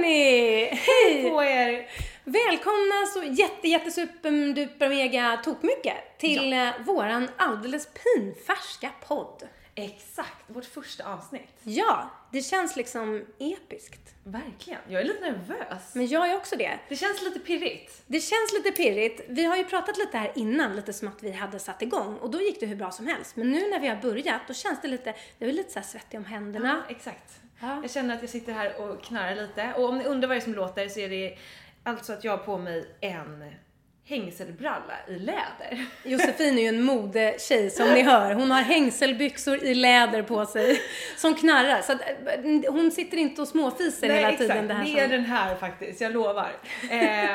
Hörni! Hej! på er! Välkomna så jätte, jätte super duper mega tokmycket till ja. våran alldeles pinfärska podd. Exakt, vårt första avsnitt. Ja, det känns liksom episkt. Verkligen. Jag är lite nervös. Men jag är också det. Det känns lite pirrigt. Det känns lite pirrigt. Vi har ju pratat lite här innan, lite som att vi hade satt igång och då gick det hur bra som helst. Men nu när vi har börjat, då känns det lite, det är lite så här svettig om händerna. Ja, exakt. Ja. Jag känner att jag sitter här och knarrar lite. Och om ni undrar vad det är som låter så är det alltså att jag har på mig en hängselbralla i läder. Josefin är ju en modetjej som ni hör. Hon har hängselbyxor i läder på sig som knarrar. Så att, eh, hon sitter inte och småfiser Nej, hela exakt. tiden. Det, här det som... är den här faktiskt, jag lovar. eh,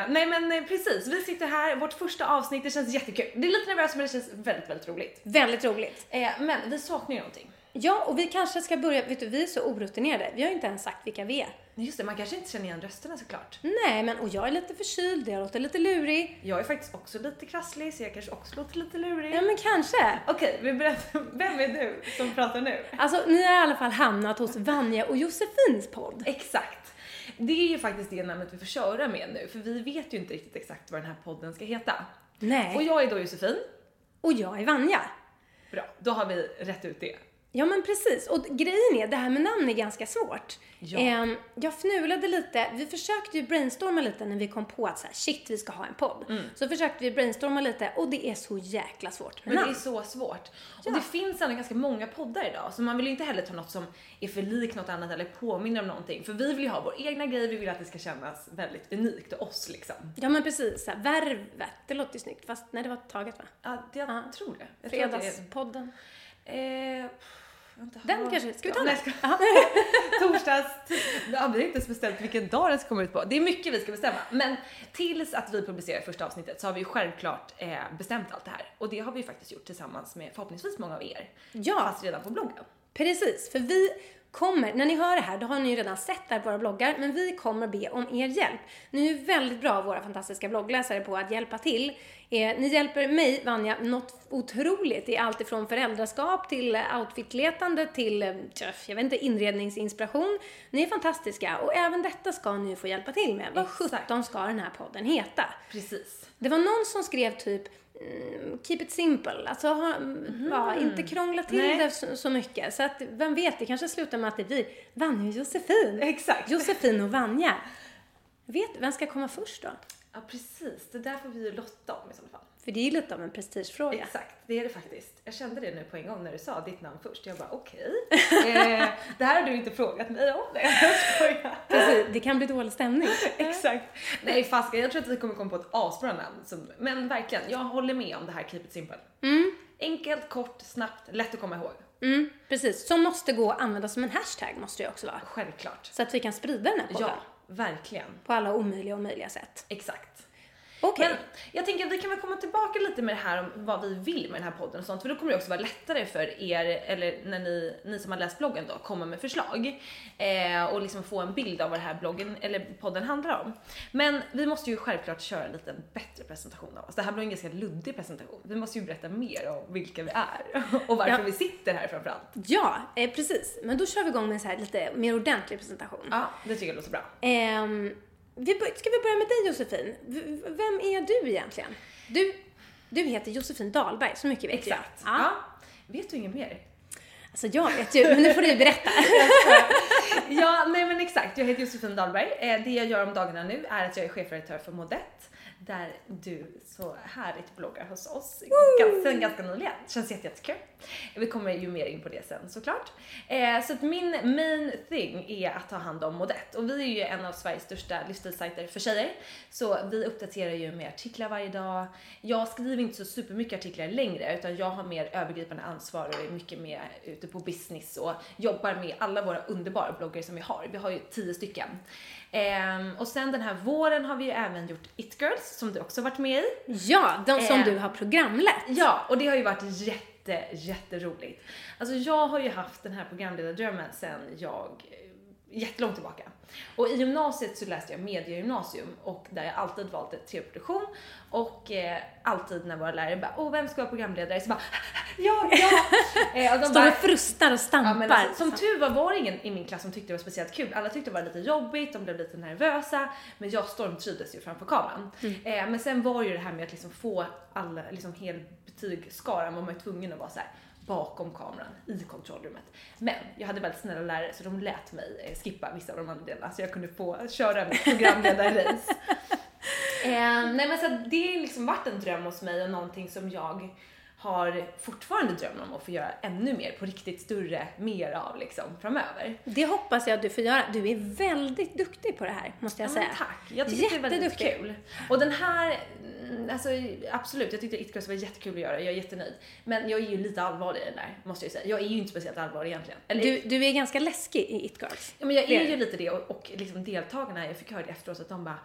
nej men eh, precis, vi sitter här, vårt första avsnitt, det känns jättekul. Det är lite nervöst men det känns väldigt, väldigt roligt. Väldigt roligt. Eh, men vi saknar ju någonting. Ja, och vi kanske ska börja, vet du, vi är så orutinerade. Vi har ju inte ens sagt vilka vi är. Just det, man kanske inte känner igen rösterna såklart. Nej, men och jag är lite förkyld, jag låter lite lurig. Jag är faktiskt också lite krasslig så jag kanske också låter lite lurig. Ja, men kanske. Okej, vi berättar. Vem är du som pratar nu? Alltså, ni har i alla fall hamnat hos Vanja och Josefins podd. Exakt. Det är ju faktiskt det namnet vi får köra med nu, för vi vet ju inte riktigt exakt vad den här podden ska heta. Nej. Och jag är då Josefin. Och jag är Vanja. Bra, då har vi rätt ut det. Ja men precis. Och grejen är, det här med namn är ganska svårt. Ja. Ehm, jag fnulade lite, vi försökte ju brainstorma lite när vi kom på att så här, shit vi ska ha en podd. Så försökte vi brainstorma lite och det är så jäkla svårt med Men det är namn. så svårt. Ja. Och det finns ändå ganska många poddar idag, så man vill ju inte heller ta något som är för likt något annat eller påminner om någonting. För vi vill ju ha vår egna grej, vi vill att det ska kännas väldigt unikt och oss liksom. Ja men precis, så här, Värvet, det låter ju snyggt. Fast nej det var taget va? Ja, det, jag Ja. tror det. Jag tror att det är- Fredagspodden. Eh, Den kanske, ska vi ta Ja, den? ska- Torsdags, ja, vi har inte ens bestämt vilken dag den ska komma ut på. Det är mycket vi ska bestämma. Men tills att vi publicerar första avsnittet så har vi ju självklart eh, bestämt allt det här. Och det har vi ju faktiskt gjort tillsammans med förhoppningsvis många av er. Ja. Fast redan på bloggen. Precis, för vi kommer, när ni hör det här, då har ni ju redan sett det här på våra bloggar, men vi kommer be om er hjälp. Ni är ju väldigt bra, våra fantastiska bloggläsare, på att hjälpa till. Eh, ni hjälper mig, Vanja, något otroligt i allt ifrån föräldraskap till outfitletande till, eh, jag vet inte, inredningsinspiration. Ni är fantastiska och även detta ska ni få hjälpa till med. Vad sjutton ska den här podden heta? Precis. Det var någon som skrev typ Keep it simple, alltså ha, ja, inte krångla till Nej. det så, så mycket. Så att, vem vet, det kanske slutar med att det blir Vanja och Josefin. Exakt. Josefin och Vanja. Vet, vem ska komma först då? Ja, precis. Det där får vi ju lotta om i så fall. För det är ju lite av en prestigefråga. Exakt, det är det faktiskt. Jag kände det nu på en gång när du sa ditt namn först. Jag bara okej. eh, det här har du inte frågat mig om. Nej, jag. Precis, det kan bli dålig stämning. Exakt. Nej fasken, jag tror att vi kommer komma på ett asbra namn. Som, men verkligen, jag håller med om det här Keep it simple. Enkelt, kort, snabbt, lätt att komma ihåg. Mm, precis, som måste gå att använda som en hashtag måste det också vara. Självklart. Så att vi kan sprida den här podden. Ja, verkligen. På alla omöjliga och möjliga sätt. Exakt. Okej. Men jag tänker att vi kan väl komma tillbaka lite med det här om vad vi vill med den här podden och sånt, för då kommer det också vara lättare för er, eller när ni, ni som har läst bloggen då, kommer med förslag eh, och liksom få en bild av vad den här bloggen, eller podden handlar om. Men vi måste ju självklart köra en lite bättre presentation av oss. Det här blir en ganska luddig presentation. Vi måste ju berätta mer om vilka vi är och varför Ja. vi sitter här framförallt. Ja, eh, precis. Men då kör vi igång med en så här lite mer ordentlig presentation. Ja, det tycker jag låter bra. Ehm, vi ska vi börja med dig Josefin? Vem är du egentligen? Du, du heter Josefin Dahlberg, så mycket vet Exakt. jag. Ja. Vet du inget mer? Alltså jag vet ju, men nu får du berätta. Ja, nej men exakt. Jag heter Josefin Dahlberg. Eh, Det jag gör om dagarna nu är att jag är chefredaktör för Modett. Där du så härligt bloggar hos oss ganska, sen ganska nyligen. Känns jätte, jättekul. Vi kommer ju mer in på det sen såklart. Eh, Så att min main thing är att ta hand om Modett. Och vi är ju en av Sveriges största livsstilssajter för tjejer. Så vi uppdaterar ju med artiklar varje dag. Jag skriver inte så supermycket artiklar längre utan jag har mer övergripande ansvar och är mycket mer ute på business och jobbar med alla våra underbara bloggare som vi har. Vi har ju tio stycken. Ehm, och sen den här våren har vi ju även gjort It Girls som du också varit med i. Ja, de som Eh. du har programlett. Ja, och det har ju varit jätte, jätteroligt. Alltså jag har ju haft den här programledardrömmen sen jag jättelångt tillbaka. Och i gymnasiet så läste jag mediegymnasium och där jag alltid valt tv-produktion och eh, alltid när våra lärare bara åh vem ska vara programledare? Så bara ja, ja! eh, och de Står bara, och frustar och stampar. Ja, men alltså, som tur var var det ingen i min klass som tyckte det var speciellt kul. Alla tyckte det var lite jobbigt, de blev lite nervösa. Men jag stormtrivdes ju framför kameran. Eh, men sen var ju det här med att liksom få alla, liksom hel betygskaran var man ju tvungen att vara så här bakom kameran i kontrollrummet. Men jag hade väldigt snälla lärare så de lät mig eh, skippa vissa av de andra delarna så jag kunde få köra mitt programledarrace. Eh, nej men så det har liksom varit en dröm hos mig och någonting som jag har fortfarande drömmer om att få göra ännu mer på riktigt större, mer av liksom framöver. Det hoppas jag att du får göra. Du är väldigt duktig på det här, måste jag Ja, säga. tack, jag tycker det är väldigt kul. Och den här, mm, alltså absolut, jag tyckte It Girls var jättekul att göra, jag är jättenöjd. Men jag är ju lite allvarlig i den där, måste jag säga. Jag är ju inte speciellt allvarlig egentligen. Eller, Du, du är ganska läskig i It Girls. Ja, men jag är ju lite det och, och liksom deltagarna, jag fick höra det efteråt att de bara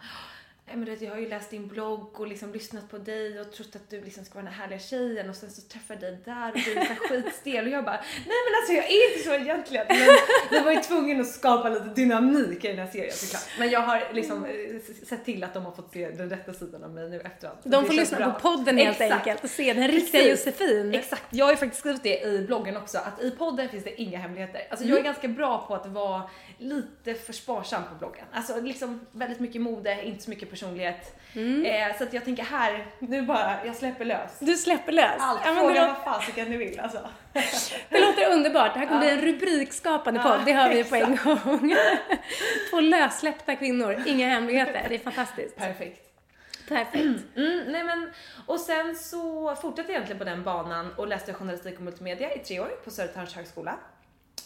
men jag har ju läst din blogg och liksom lyssnat på dig och trott att du liksom ska vara den här härliga tjejen och sen så träffade jag dig där och du är så skitstel och jag bara Nej men alltså jag är inte så egentligen men jag var ju tvungen att skapa lite dynamik i den här serien såklart. Men jag har liksom eh, sett till att de har fått se den rätta sidan av mig nu efteråt. De får lyssna bra. på podden helt Exakt. enkelt och se den riktiga. Josefin. Exakt, jag har ju faktiskt skrivit det i bloggen också, att i podden finns det inga hemligheter. Alltså jag är ganska bra på att vara lite för sparsam på bloggen. Alltså liksom väldigt mycket mode, inte så mycket personlighet. Eh, så att jag tänker här, nu bara, jag släpper lös. Du släpper lös. Allt, Ja, fråga låter, vad fasiken du vill alltså. det låter underbart. Det här kommer bli en rubrikskapande Ja, podd. Det hör vi på en gång. Två lössläppta kvinnor, inga hemligheter. Det är fantastiskt. Perfekt. Perfekt. Mm, nej men, och sen så fortsatte jag egentligen på den banan och läste journalistik och multimedia i tre år på Södertörns högskola.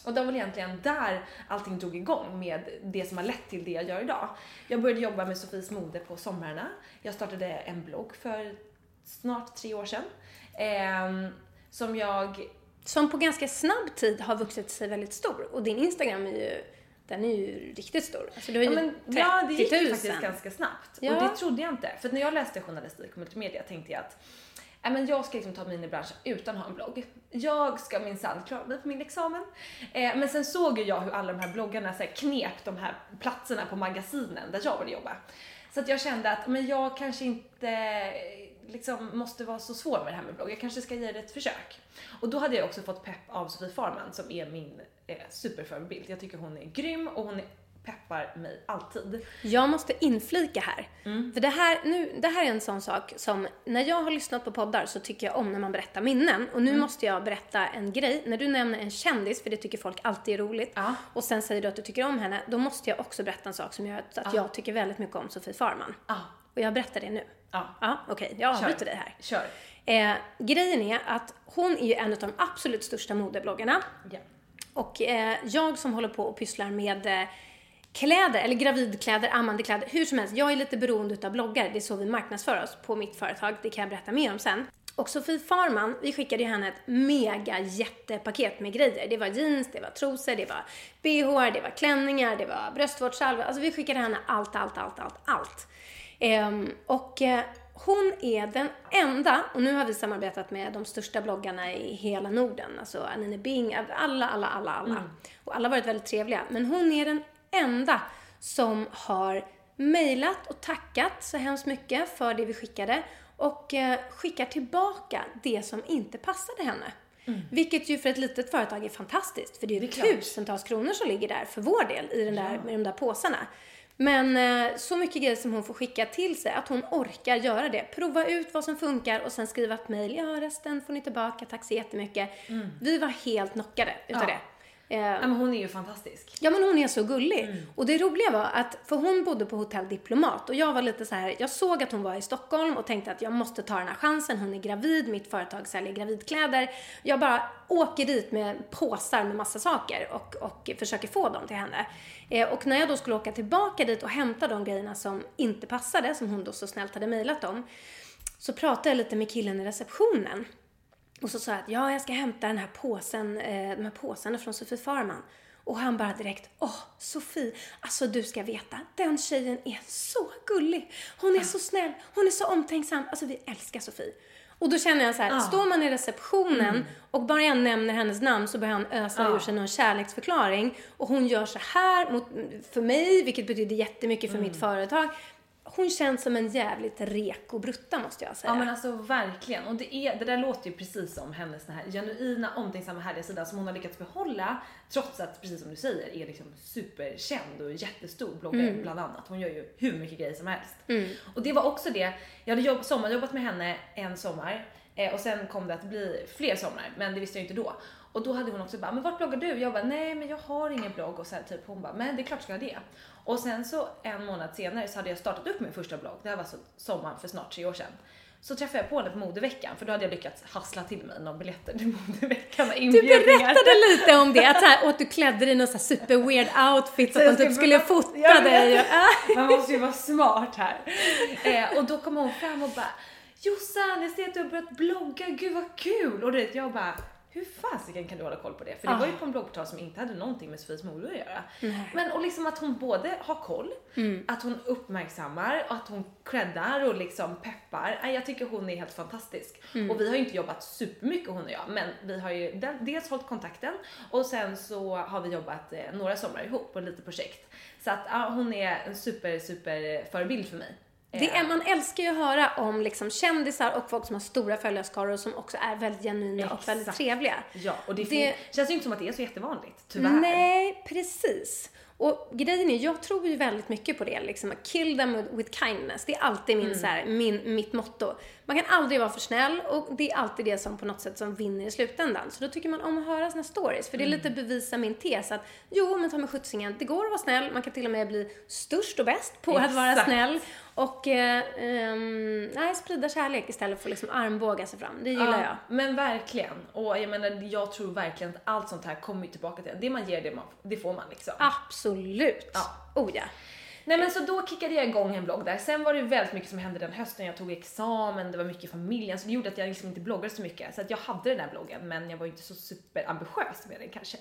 Och det var väl egentligen där allting drog igång med det som har lett till det jag gör idag. Jag började jobba med Sofies mode på somrarna. Jag startade en blogg för snart tre år sedan. ehm, som jag Som på ganska snabb tid har vuxit sig väldigt stor. Och din Instagram är ju, den är ju riktigt stor. Alltså du har Ja, ju men, 30 000. ja, det gick ju faktiskt ganska snabbt. Ja. Och det trodde jag inte. För när jag läste journalistik och multimedia tänkte jag att Nej, men jag ska liksom ta mig in i branschen utan att ha en blogg. Jag ska minsann klara mig på min examen. Eh, men sen såg ju jag hur alla de här bloggarna så här, knep de här platserna på magasinen där jag ville jobba. Så att jag kände att men jag kanske inte eh, liksom måste vara så svår med det här med blogg. Jag kanske ska ge det ett försök. Och då hade jag också fått pepp av Sofie Farman som är min eh, superförebild. Jag tycker hon är grym och hon är peppar mig alltid. Jag måste inflika här. Mm. För det här, nu, det här är en sån sak som, när jag har lyssnat på poddar så tycker jag om när man berättar minnen. Och nu Mm. måste jag berätta en grej. När du nämner en kändis, för det tycker folk alltid är roligt. Ja. Och sen säger du att du tycker om henne. Då måste jag också berätta en sak som gör att, att jag tycker väldigt mycket om Sofie Farman. Ja. Och jag berättar det nu. Ja. Ja, okej. jag Kör. avbryter dig här. Kör. Eh, grejen är att hon är ju en av de absolut största modebloggarna. Ja. Och eh, jag som håller på och pysslar med eh, kläder, eller gravidkläder, ammandekläder, hur som helst. Jag är lite beroende utav bloggar. Det är så vi marknadsför oss på mitt företag. Det kan jag berätta mer om sen. Och Sofie Farman, vi skickade ju henne ett mega jättepaket med grejer. Det var jeans, det var trosor, det var bh, det var klänningar, det var bröstvårdssalva. Alltså vi skickade henne allt, allt, allt, allt, allt. Ehm, och eh, hon är den enda, och nu har vi samarbetat med de största bloggarna i hela Norden, alltså Anine Bing, alla, alla, alla, alla. Och alla har varit väldigt trevliga. Men hon är den enda som har mejlat och tackat så hemskt mycket för det vi skickade och eh, skickar tillbaka det som inte passade henne. Vilket ju för ett litet företag är fantastiskt, för det är ju tusentals kronor som ligger där för vår del i den där, med de där påsarna. Men eh, så mycket grejer som hon får skicka till sig, att hon orkar göra det. Prova ut vad som funkar och sen skriva ett mejl. Ja, resten får ni tillbaka, tack så jättemycket. Vi var helt knockade utav Mm. Ja. det. Eh, Ja, men hon är ju fantastisk. Ja men hon är så gullig. Och det roliga var att, för hon bodde på hotell Diplomat och jag var lite så här, jag såg att hon var i Stockholm och tänkte att jag måste ta den här chansen. Hon är gravid, mitt företag säljer gravidkläder. Jag bara åker dit med påsar med massa saker och, och försöker få dem till henne. Eh, och när jag då skulle åka tillbaka dit och hämta de grejerna som inte passade, som hon då så snällt hade mejlat om, så pratade jag lite med killen i receptionen. Och så sa jag att ja, jag ska hämta den här påsen, eh, de här påsarna från Sofie Farman. Och han bara direkt, åh Sofie, alltså du ska veta, den tjejen är så gullig. Hon är så snäll, hon är så omtänksam. Alltså vi älskar Sofie. Och då känner jag så här, står man i receptionen och bara jag nämner hennes namn så börjar han ösa ur sig någon kärleksförklaring. Och hon gör så här mot, för mig, vilket betyder jättemycket för mitt företag. Hon känns som en jävligt reko brutta måste jag säga. Ja men alltså verkligen. Och det, är, det där låter ju precis som hennes den här genuina, omtänksamma, härliga sida som hon har lyckats behålla trots att, precis som du säger, är liksom superkänd och jättestor bloggare bland annat. Hon gör ju hur mycket grejer som helst. Och det var också det, jag hade jobb, sommarjobbat med henne en sommar eh, och sen kom det att bli fler somrar, men det visste jag inte då. Och då hade hon också bara, men vart bloggar du? Jag bara, nej men jag har ingen blogg och sen typ hon bara, men det är klart ska jag det. Och sen så en månad senare så hade jag startat upp min första blogg, det här var så sommaren för snart tre år sedan. Så träffade jag på henne på modeveckan för då hade jag lyckats hassla till mig några biljetter till modeveckan Du berättade lite om det, att, så här, och att du klädde dig i någon så super weird outfit så att de typ skulle fota jag dig. Och, vet. Man måste ju vara smart här. Eh, och då kom hon fram och bara Jossan, jag ser att du har börjat blogga, gud vad kul! Och du vet, jag bara hur fasiken kan du hålla koll på det? För det var ju på en bloggportal som inte hade någonting med Sofies mode att göra. Men och liksom att hon både har koll, att hon uppmärksammar, att hon creddar och liksom peppar. Nej, Jag tycker hon är helt fantastisk. Och vi har ju inte jobbat supermycket hon och jag, men vi har ju del- dels hållit kontakten och sen så har vi jobbat eh, några somrar ihop på lite projekt. Så att ja, hon är en super, super förebild för mig. Det är, man älskar ju att höra om liksom kändisar och folk som har stora följarskaror som också är väldigt genuina och väldigt Exakt. trevliga. Ja, och det, Det- känns ju inte som att det är så jättevanligt, tyvärr. Nej, precis. Och grejen är, jag tror ju väldigt mycket på det, liksom, kill them with, kindness. Det är alltid min, så här, min, mitt motto. Man kan aldrig vara för snäll och det är alltid det som på något sätt som vinner i slutändan. Så då tycker man om att höra sina stories, för det är lite bevisa min tes att jo, men ta med skjutsingen, det går att vara snäll, man kan till och med bli störst och bäst på att vara Exakt. snäll. Och eh, ehm, nej, sprida kärlek istället för liksom armbåga sig fram. Det gillar jag. Men verkligen. Och jag menar, jag tror verkligen att allt sånt här kommer tillbaka till en. Det man ger, det, man, det får man liksom. Absolut. Ja. Oh ja. Nej men så då kickade jag igång en blogg där. Sen var det väldigt mycket som hände den hösten. Jag tog examen, det var mycket i familjen, så det gjorde att jag liksom inte bloggade så mycket. Så att jag hade den här bloggen, men jag var ju inte så superambitiös med den kanske.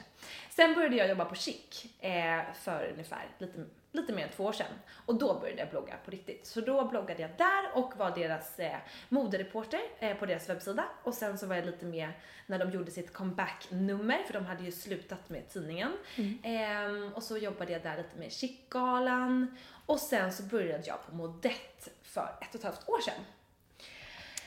Sen började jag jobba på Chic eh, för ungefär lite, lite mer än två år sedan. Och då började jag blogga på riktigt. Så då bloggade jag där och var deras eh, modereporter eh, på deras webbsida. Och sen så var jag lite med när de gjorde sitt comeback-nummer, för de hade ju slutat med tidningen. Ehm, och så jobbade jag där lite med Chic-galan. Och sen så började jag på Modett för ett och ett halvt år sedan.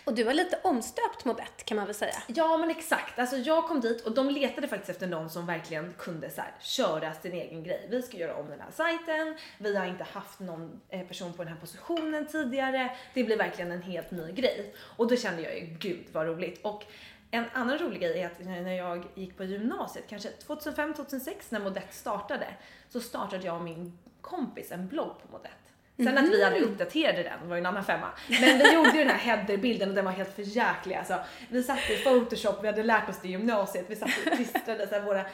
Och du var lite omstöpt modett kan man väl säga. Ja men exakt, alltså jag kom dit och de letade faktiskt efter någon som verkligen kunde så här, köra sin egen grej. Vi ska göra om den här sajten, vi har inte haft någon eh, person på den här positionen tidigare. Det blir verkligen en helt ny grej. Och då kände jag ju, gud vad roligt. Och en annan rolig grej är att när jag gick på gymnasiet, kanske 2005-2006 när modet startade, så startade jag och min kompis en blogg på modet. Sen att vi aldrig uppdaterade den var ju en annan femma. Men vi gjorde ju den här headerbilden och den var helt för jäklig. Alltså, vi satt i photoshop, vi hade lärt oss det i gymnasiet, vi satt och klistrade så här, våra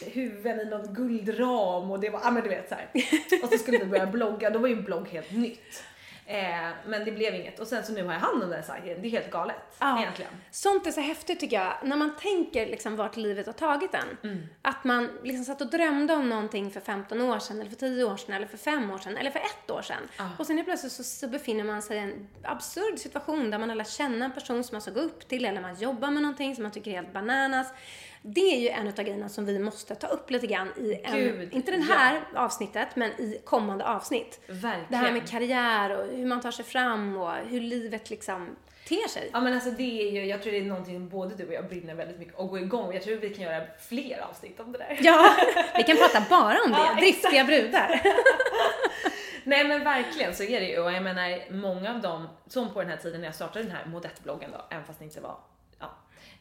huvuden i någon guldram och det var, ja men du vet så här. Och så skulle vi börja blogga, då var ju blogg helt nytt. Eh, men det blev inget. Och sen så nu har jag hand om den sajten. Det är helt galet Ja. egentligen. Sånt är så häftigt tycker jag. När man tänker liksom vart livet har tagit en. Mm. Att man liksom satt och drömde om någonting för 15 år sedan, eller för 10 år sedan, eller för 5 år sedan, eller för ett år sedan. Och sen plötsligt så, så befinner man sig i en absurd situation där man har lärt känna en person som man såg upp till, eller man jobbar med någonting som man tycker är helt bananas. Det är ju en av grejerna som vi måste ta upp lite grann i en, Gud, inte den här avsnittet, men i kommande avsnitt. Verkligen. Det här med karriär och hur man tar sig fram och hur livet liksom ter sig. Ja men alltså det är ju, jag tror det är någonting både du och jag brinner väldigt mycket att gå igång. Jag tror vi kan göra fler avsnitt om det där. Ja, vi kan prata bara om det. Ja. Driftiga brudar. Nej men verkligen så är det ju och jag menar många av dem, som på den här tiden när jag startade den här Modett-bloggen då, även fast det inte var ja,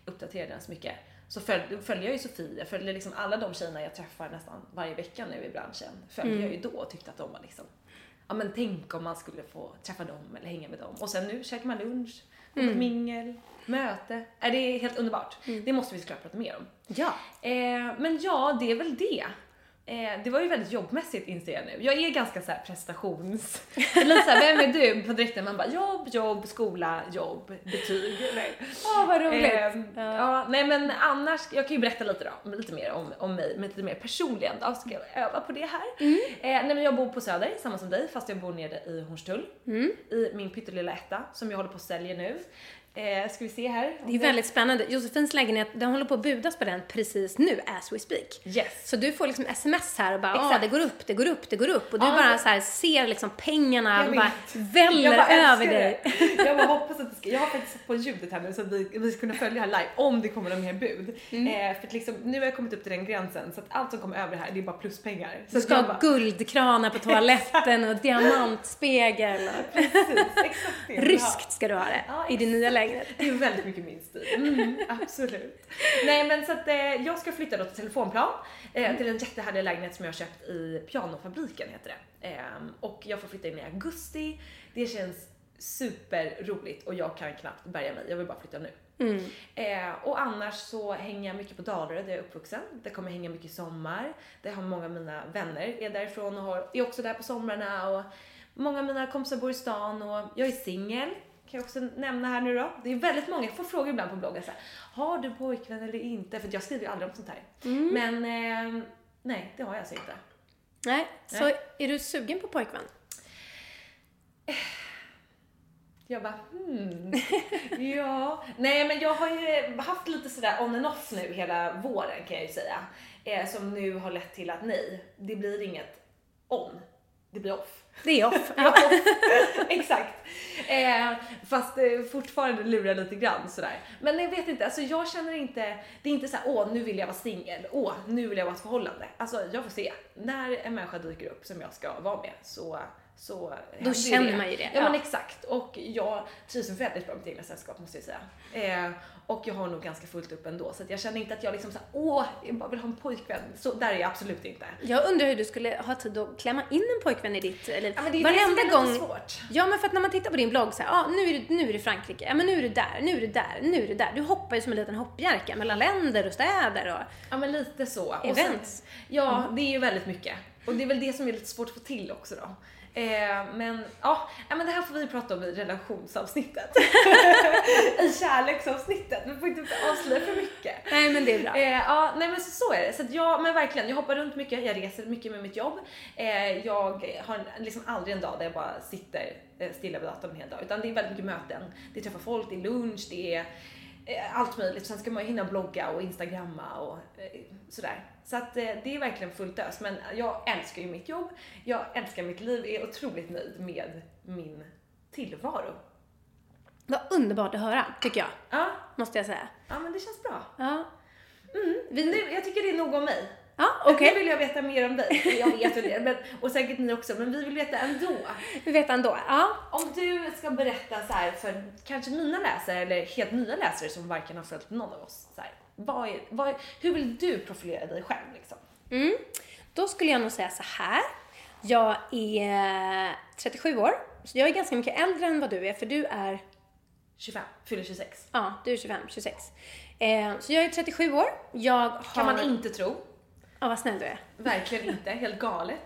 uppdaterad så mycket, så följ, följde jag ju Sofie, jag följde liksom alla de tjejerna jag träffar nästan varje vecka nu i branschen, följde jag ju då och tyckte att de var liksom, ja men tänk om man skulle få träffa dem eller hänga med dem. Och sen nu käkar man lunch, ett mingel, möte. Är det är helt underbart. Det måste vi såklart prata mer om. Ja. Eh, men ja, det är väl det. Eh, det var ju väldigt jobbmässigt inser jag nu. Jag är ganska så här prestations... Lite såhär, vem är du? På direkten man bara jobb, jobb, skola, jobb, betyg. Åh, vad roligt. Eh, ja. nej men annars, jag kan ju berätta lite då, lite mer om, om mig, men lite mer personligen då, ska jag öva på det här. Mm. Eh, nej men jag bor på Söder, samma som dig, fast jag bor nere i Hornstull. Mm. I min pyttelilla etta, som jag håller på att sälja nu. Eh, ska vi se här. Det är väldigt spännande. Josefins lägenhet, den håller på att budas på den precis nu, as we speak. Yes. Så du får liksom sms här och bara, ja Exakt. det går upp, det går upp, det går upp. Och du Ja, bara så här ser liksom pengarna Jag bara väller över dig. det. Jag bara hoppas att det ska, jag har faktiskt satt på ljudet här nu så att vi, vi ska kunna följa här live om det kommer några mer bud. Mm. Eh, för att liksom, nu har jag kommit upp till den gränsen så att allt som kommer över här det är bara pluspengar. Så Du ska ha bara, guldkranar på toaletten och diamantspegel. Och precis, exakt det ryskt ska du ha det Ja, i din nya lägenhet. Det är väldigt mycket min stil. Mm, absolut. Nej men så att eh, jag ska flytta då till Telefonplan, eh, till en jättehärlig lägenhet som jag har köpt i Pianofabriken heter det. Ehm, och jag får flytta in i augusti. Det känns superroligt och jag kan knappt bärga mig, jag vill bara flytta nu. Eh, och annars så hänger jag mycket på Dalarö där jag är uppvuxen. Där kommer jag hänga mycket i sommar. Där har många av mina vänner är därifrån och har, är också där på somrarna och många av mina kompisar bor i stan och jag är singel. Kan jag också nämna här nu då. Det är väldigt många, jag får frågor ibland på bloggen så här, Har du pojkvän eller inte? För jag skriver ju aldrig om sånt här. Men eh, nej, det har jag alltså inte. Nej, så Nej. är du sugen på pojkvän? Jag bara hmm, ja. Nej men jag har ju haft lite sådär on and off nu hela våren kan jag ju säga. Eh, som nu har lett till att nej, det blir inget on. Det blir off. Det är off. Ja, Exakt. Eh, fast eh, fortfarande lurar lite grann sådär. Men jag vet inte, alltså jag känner inte, det är inte så här, åh nu vill jag vara singel, åh nu vill jag vara ett förhållande. Alltså jag får se. När en människa dyker upp som jag ska vara med så så händer känner man ju det, Ja, men ja. exakt. Och jag trivs väldigt bra med mitt egna sällskap måste jag säga. Eh, och jag har nog ganska fullt upp ändå så jag känner inte att jag liksom såhär, åh, jag bara vill ha en pojkvän. Så där är jag absolut inte. Jag undrar hur du skulle ha tid att klämma in en pojkvän i ditt liv. Ja, men det är det som är gång. svårt. Ja, men för att när man tittar på din blogg så här, ah, nu är du, nu är du i Frankrike, ja men nu är du där, nu är du där, nu är du där. Du hoppar ju som en liten hoppjerka mellan länder och städer och... Ja men lite så. Events. Sen, ja, det är ju väldigt mycket. Och det är väl det som är lite svårt att få till också då. Eh, men ja, ja, men det här får vi prata om i relationsavsnittet. I kärleksavsnittet. Vi får inte avslöja för mycket. Nej men det är bra. Eh, ja, nej men så, så är det. Så att ja, men verkligen. Jag hoppar runt mycket, jag reser mycket med mitt jobb. Eh, jag har liksom aldrig en dag där jag bara sitter eh, stilla vid datorn en hel dag. Utan det är väldigt mycket möten. Det är träffa folk, det är lunch, det är eh, allt möjligt. Sen ska man ju hinna blogga och instagramma och eh, sådär. Så att eh, det är verkligen fullt ös. Men jag älskar ju mitt jobb. Jag älskar mitt liv, är otroligt nöjd med min tillvaro. Vad underbart att höra, tycker jag. Ja, Måste jag säga. ja men det känns bra. Ja. Vi, nu, jag tycker det är nog om mig. Ja, okej. Nu vill jag veta mer om dig. Jag vet ju det, men, och säkert ni också, men vi vill veta ändå. Vi vet ändå. Ja. Om du ska berätta så här för kanske mina läsare eller helt nya läsare som varken har följt någon av oss. Så här, vad är, vad är, hur vill du profilera dig själv liksom? Mm. Då skulle jag nog säga så här. Jag är 37 år, så jag är ganska mycket äldre än vad du är, för du är 25, fyller 26. Ja, du är 25, 26. Eh, så jag är 37 år. Jag har... Kan man inte tro. Ja, vad snäll du är. Verkligen inte, helt galet.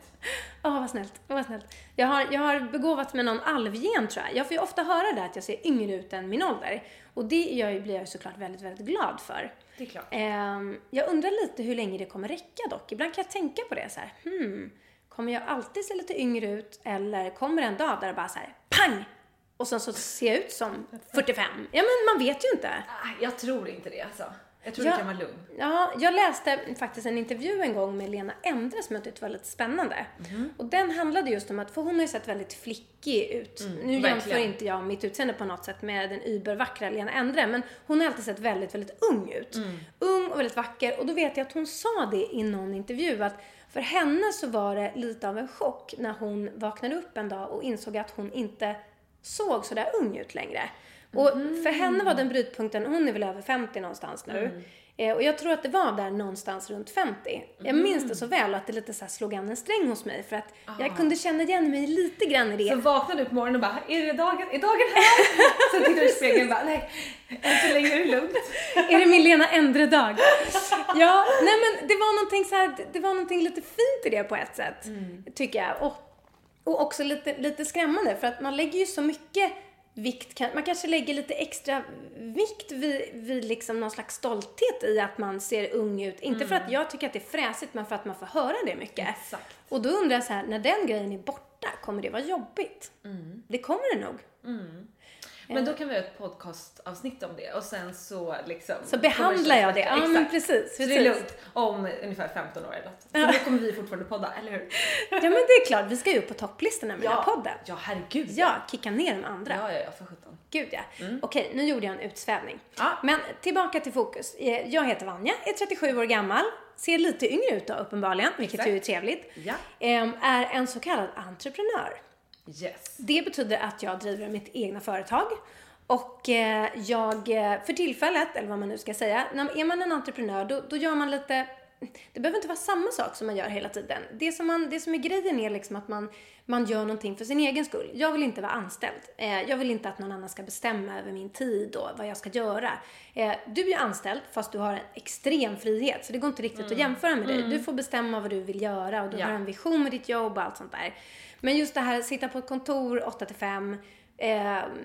Åh, vad snällt. Vad snällt. Jag har, jag har begåvats med någon alvgen, tror jag. Jag får ju ofta höra det att jag ser yngre ut än min ålder. Och det ju- blir jag ju såklart väldigt, väldigt glad för. Det är klart. Ehm, jag undrar lite hur länge det kommer räcka dock. Ibland kan jag tänka på det så här. Hmm, kommer jag alltid se lite yngre ut eller kommer en dag där det bara så här, pang! Och sen så ser jag ut som 45. Ja, men man vet ju inte. Ah, Jag tror inte det alltså. Jag tror Ja. du kan vara lugn. Ja, jag läste faktiskt en intervju en gång med Lena Endre som jag tyckte var lite spännande. Mhm. Och den handlade just om att, för hon har ju sett väldigt flickig ut. nu Mm, verkligen. jämför inte jag mitt utseende på något sätt med den übervackra Lena Endre, men hon har alltid sett väldigt, väldigt ung ut. Mm. Ung och väldigt vacker. Och då vet jag att hon sa det i någon intervju att för henne så var det lite av en chock när hon vaknade upp en dag och insåg att hon inte såg så där ung ut längre. Och för henne var den brytpunkten, hon är väl över 50 någonstans nu. Eh, och jag tror att det var där någonstans runt 50. Jag minns det så väl att det lite så slog an en sträng hos mig för att jag kunde känna igen mig lite grann i det. Så vaknade du på morgonen och bara, är det dagen? Är dagen här? Sen tittar du i spegeln och bara, nej, än så länge är det lugnt. Är det min Lena Endre-dag? Ja, nej men det var någonting så här, det var någonting lite fint i det på ett sätt. Tycker jag. Och, och också lite, lite skrämmande för att man lägger ju så mycket vikt, man kanske lägger lite extra vikt vid, vid liksom någon slags stolthet i att man ser ung ut. Inte för att jag tycker att det är fräsigt, men för att man får höra det mycket. Exakt. Och då undrar jag så här, när den grejen är borta, kommer det vara jobbigt? Det kommer det nog. Men då kan vi göra ett podcastavsnitt om det och sen så liksom... Så behandlar jag det. Ja, men Exakt. precis, Så det är precis. lugnt om ungefär 15 år eller något. För då kommer vi fortfarande podda, eller hur? Ja, men det är klart, vi ska ju upp på topplistorna med den här podden. Ja, herregud. Ja, kicka ner de andra. Ja, ja, ja, för sjutton. Gud ja. Okej, nu gjorde jag en utsvävning. Ja. Men tillbaka till fokus. Eh, Jag heter Vanja, är 37 år gammal, ser lite yngre ut då uppenbarligen, vilket Exakt. ju är trevligt. Ja. Ehm, Är en så kallad entreprenör. Yes. Det betyder att jag driver mitt egna företag. Och eh, jag, eh, för tillfället, eller vad man nu ska säga, när, är man en entreprenör då, då gör man lite, det behöver inte vara samma sak som man gör hela tiden. Det som, man, det som är grejen är liksom att man, man gör någonting för sin egen skull. Jag vill inte vara anställd. Eh, jag vill inte att någon annan ska bestämma över min tid och vad jag ska göra. Eh, du är anställd fast du har en extrem frihet så det går inte riktigt att jämföra med dig. Du får bestämma vad du vill göra och du Ja. har en vision med ditt jobb och allt sånt där. Men just det här att sitta på ett kontor 8 till 5, eh,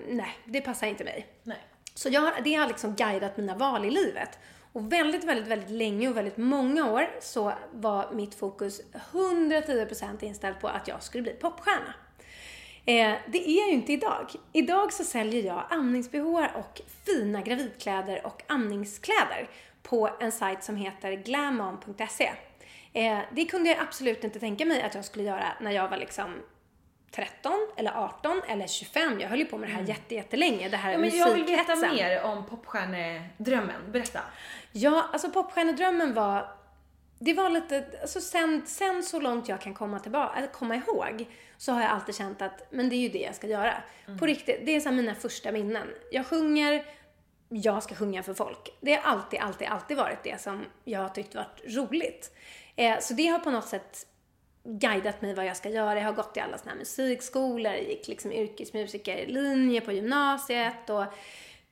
nej, det passar inte mig. Nej. Så jag, det har liksom guidat mina val i livet. Och väldigt, väldigt, väldigt länge och väldigt många år så var mitt fokus 110% inställt på att jag skulle bli popstjärna. Eh, det är jag ju inte idag. Idag så säljer jag amnings-bh och fina gravidkläder och amningskläder på en sajt som heter glamon.se. Eh, det kunde jag absolut inte tänka mig att jag skulle göra när jag var liksom 13 eller 18 eller 25. Jag höll ju på med det här jätte, jättelänge. Det här Ja, men jag vill veta mer om popstjärnedrömmen. Berätta. Ja, alltså popstjärnedrömmen var... Det var lite... Alltså sen, sen så långt jag kan komma, tillbaka, eller komma ihåg så har jag alltid känt att men det är ju det jag ska göra. På riktigt, det är så mina första minnen. Jag sjunger, jag ska sjunga för folk. Det har alltid, alltid, alltid varit det som jag har tyckt varit roligt. Eh, så det har på något sätt guidat mig vad jag ska göra. Jag har gått i alla såna här musikskolor, gick liksom yrkesmusikerlinje på gymnasiet och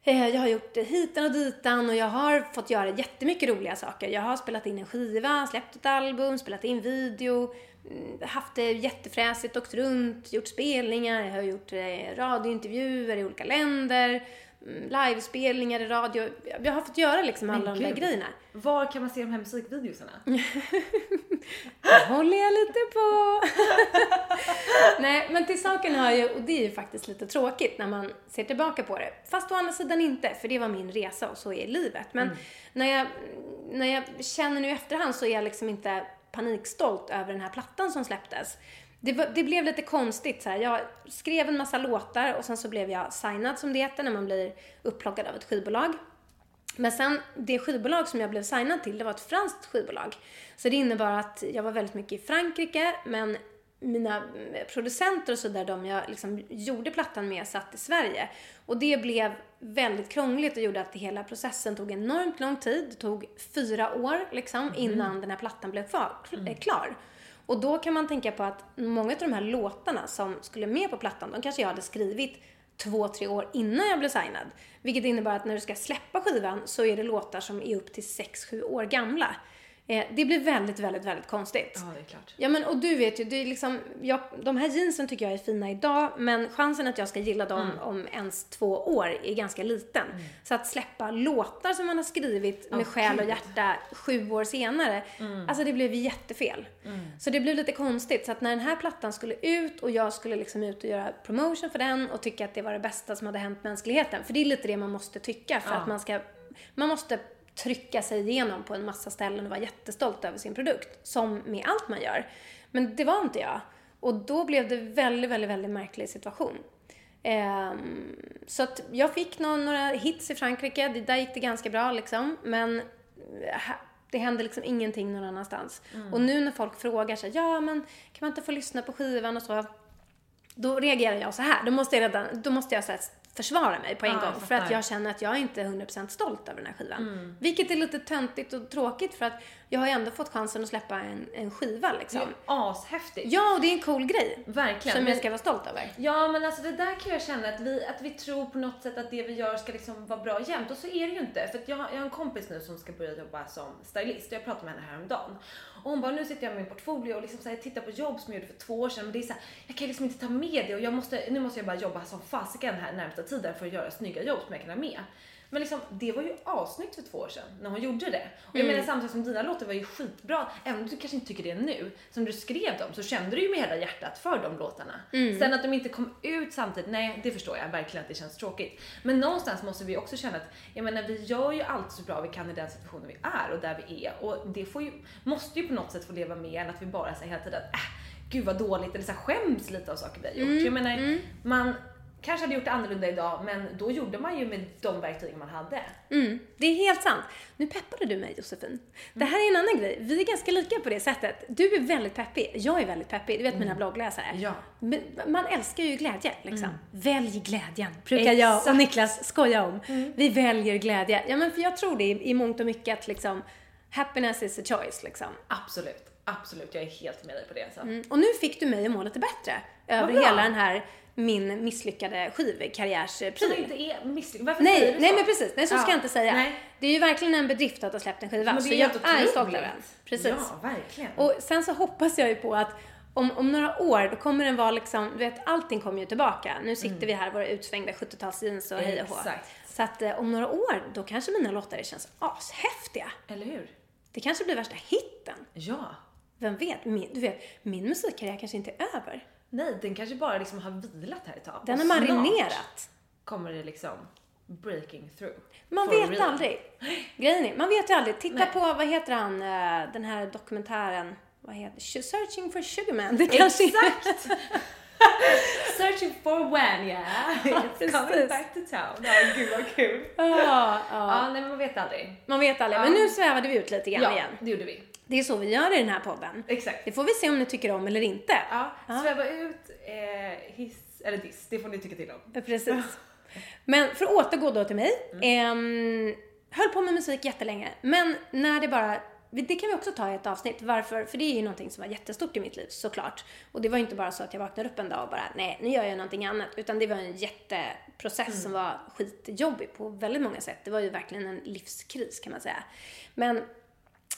eh, jag har gjort hitan och ditan och jag har fått göra jättemycket roliga saker. Jag har spelat in en skiva, släppt ett album, spelat in video, mm, haft det jättefräsigt, åkt runt, gjort spelningar, jag har gjort eh, radiointervjuer i olika länder, livespelningar i radio. Jag har fått göra liksom alla de där grejerna. Var kan man se de här musikvideorna? håller jag lite på. Nej, men till saken hör ju, och det är ju faktiskt lite tråkigt när man ser tillbaka på det. Fast å andra sidan inte, för det var min resa och så är livet. Men när, jag, när jag känner nu i efterhand så är jag liksom inte panikstolt över den här plattan som släpptes. Det, var, det blev lite konstigt så här. Jag skrev en massa låtar och sen så blev jag signad som det heter när man blir upplockad av ett skivbolag. Men sen, det skivbolag som jag blev signad till, det var ett franskt skivbolag. Så det innebar att jag var väldigt mycket i Frankrike, men mina mm, producenter och sådär, de jag liksom gjorde plattan med, satt i Sverige. Och det blev väldigt krångligt och gjorde att hela processen tog enormt lång tid. Det tog fyra år liksom, innan den här plattan blev kvar, eh, klar. Och då kan man tänka på att många av de här låtarna som skulle med på plattan, de kanske jag hade skrivit två, tre år innan jag blev signad. Vilket innebär att när du ska släppa skivan så är det låtar som är upp till sex, sju år gamla. Eh, det blir väldigt, väldigt, väldigt konstigt. Ja, det är klart. Ja men och du vet ju, det är liksom, jag, de här jeansen tycker jag är fina idag men chansen att jag ska gilla dem Mm. om ens två år är ganska liten. Så att släppa låtar som man har skrivit med själ och hjärta sju år senare, Mm. alltså det blev jättefel. Så det blev lite konstigt. Så att när den här plattan skulle ut och jag skulle liksom ut och göra promotion för den och tycka att det var det bästa som hade hänt mänskligheten. För det är lite det man måste tycka för att man ska, man måste trycka sig igenom på en massa ställen och vara jättestolt över sin produkt. Som med allt man gör. Men det var inte jag. Och då blev det väldigt, väldigt, väldigt märklig situation. Ehm, så att jag fick nå- några hits i Frankrike, det, där gick det ganska bra liksom. Men eh, det hände liksom ingenting någon annanstans. Och nu när folk frågar sig, ja men kan man inte få lyssna på skivan och så. Då reagerar jag så här. Då måste jag, redan, då måste jag så här försvara mig på en Ja, gång. För att jag känner att jag inte är 100% stolt över den här skivan. Vilket är lite töntigt och tråkigt för att jag har ju ändå fått chansen att släppa en, en skiva Det liksom. är ashäftigt. Ja, och det är en cool grej. Verkligen. Som jag ska vara stolt över. Ja men alltså det där kan jag känna att vi, att vi tror på något sätt att det vi gör ska liksom vara bra jämt och så är det ju inte. För att jag, har- jag har en kompis nu som ska börja jobba som stylist och jag pratade med henne häromdagen. Och hon bara, nu sitter jag med min portfolio och liksom så här, tittar på jobb som jag gjorde för två år sedan men det är så här, jag kan liksom inte ta med det och jag måste, nu måste jag bara jobba som fasiken här närmsta tiden för att göra snygga jobb som jag kan ha med. Men liksom, det var ju assnyggt för två år sedan när hon gjorde det. Och jag menar samtidigt som dina låtar var ju skitbra, även om du kanske inte tycker det nu, som du skrev dem så kände du ju med hela hjärtat för de låtarna. Sen att de inte kom ut samtidigt, nej det förstår jag verkligen att det känns tråkigt. Men någonstans måste vi också känna att, jag menar vi gör ju allt så bra vi kan i den situationen vi är och där vi är och det får ju, måste ju på något sätt få leva med än att vi bara säger hela tiden äh, gud vad dåligt eller så här, skäms lite av saker vi har gjort. Jag menar, man kanske hade gjort det annorlunda idag men då gjorde man ju med de verktygen man hade. Mm, det är helt sant. Nu peppade du mig Josefin. Det här är en annan grej. Vi är ganska lika på det sättet. Du är väldigt peppig. Jag är väldigt peppig. Du vet mina bloggläsare. Ja. Men Man älskar ju glädje liksom. Välj glädjen, brukar jag och Exakt. Niklas skoja om. Vi väljer glädje. Ja men för jag tror det i, i mångt och mycket att liksom happiness is a choice liksom. Absolut, absolut. Jag är helt med dig på det. Så. Mm. Och nu fick du mig att må lite bättre över hela den här min misslyckade Så skivkarriärspryl. inte är misslyckat. Varför säger Nej, du nej så? men precis. Nej, så ska Ja, jag inte säga. nej. Det är ju verkligen en bedrift att ha släppt en skiva. Men Så det är jag helt är stolt över den. Precis. Ja, verkligen. Och sen så hoppas jag ju på att om, om några år, då kommer den vara liksom, du vet allting kommer ju tillbaka. Nu sitter vi här våra utsvängda 70-talsjeans och hej och hå. Mm. Så att eh, om några år, då kanske mina låtar känns ashäftiga. Eller hur? Det kanske blir värsta hitten. Ja. Vem vet? Min, du vet, min musikkarriär kanske inte är över. Nej, den kanske bara liksom har vilat här ett tag. Den har marinerat. kommer det liksom breaking through. Man vet real. aldrig. Grejen är, man vet ju aldrig. Titta Nej. på, vad heter han, eh, den här dokumentären, vad heter Searching for Sugarman. Det kanske Exakt! Searching for when, yeah. It's coming back to town. Ja, gud vad kul. Ja, ja. Ja, nej men man vet aldrig. Man vet aldrig. Men nu svävade vi ut lite grann Ja, igen. det gjorde vi. Det är så vi gör i den här podden. Exakt. Det får vi se om ni tycker om eller inte. Ja, sväva ut, eh, hiss eller diss. Det får ni tycka till om. Ja, Precis. Men för att återgå då till mig. Mm. ehm, höll på med musik jättelänge. Men när det bara det kan vi också ta i ett avsnitt. Varför? För det är ju någonting som var jättestort i mitt liv såklart. Och det var inte bara så att jag vaknade upp en dag och bara, nej, nu gör jag någonting annat. Utan det var en jätteprocess Mm. som var skitjobbig på väldigt många sätt. Det var ju verkligen en livskris kan man säga. Men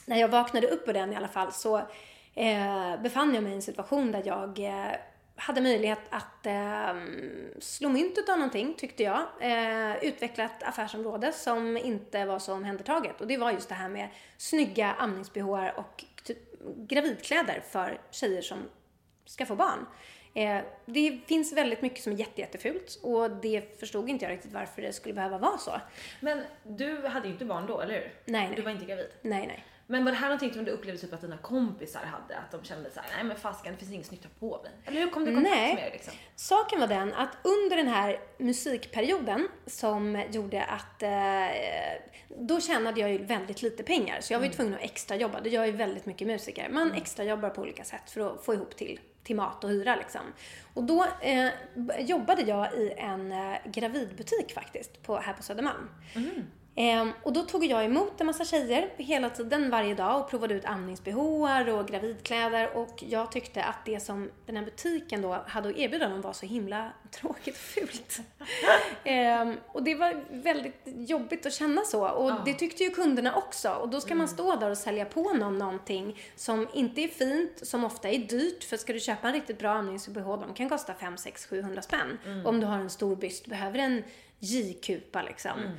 när jag vaknade upp ur den i alla fall så eh, befann jag mig i en situation där jag eh, hade möjlighet att eh, slå mynt av någonting, tyckte jag. Eh, utveckla ett affärsområde som inte var så omhändertaget. Och det var just det här med snygga amnings och typ, gravidkläder för tjejer som ska få barn. Eh, det finns väldigt mycket som är jätte, jättefult och det förstod inte jag riktigt varför det skulle behöva vara så. Men du hade ju inte barn då, eller hur? Nej, nej. Du var inte gravid. Nej, nej. Men var det här någonting som du upplevde typ att dina kompisar hade? Att de kände såhär, nej men fasken det finns inget snyggt att ha på mig. Eller hur kom du i kontakt Nej. med det liksom? Saken var den att under den här musikperioden som gjorde att eh, då tjänade jag ju väldigt lite pengar så jag var ju tvungen att extra jobba. Det gör ju väldigt mycket musiker. Man extra jobbar på olika sätt för att få ihop till, till mat och hyra liksom. Och då eh, jobbade jag i en eh, gravidbutik faktiskt på, här på Södermalm. Ehm, och då tog jag emot en massa tjejer hela tiden, varje dag och provade ut amnings och gravidkläder och jag tyckte att det som den här butiken då hade att erbjuda dem var så himla tråkigt och fult. ehm, och det var väldigt jobbigt att känna så och ja. det tyckte ju kunderna också och då ska mm. man stå där och sälja på någon någonting som inte är fint, som ofta är dyrt för ska du köpa en riktigt bra amnings-bh, de kan kosta 5, 6, 700 spänn. Mm. Om du har en stor byst, behöver en J-kupa liksom. Mm.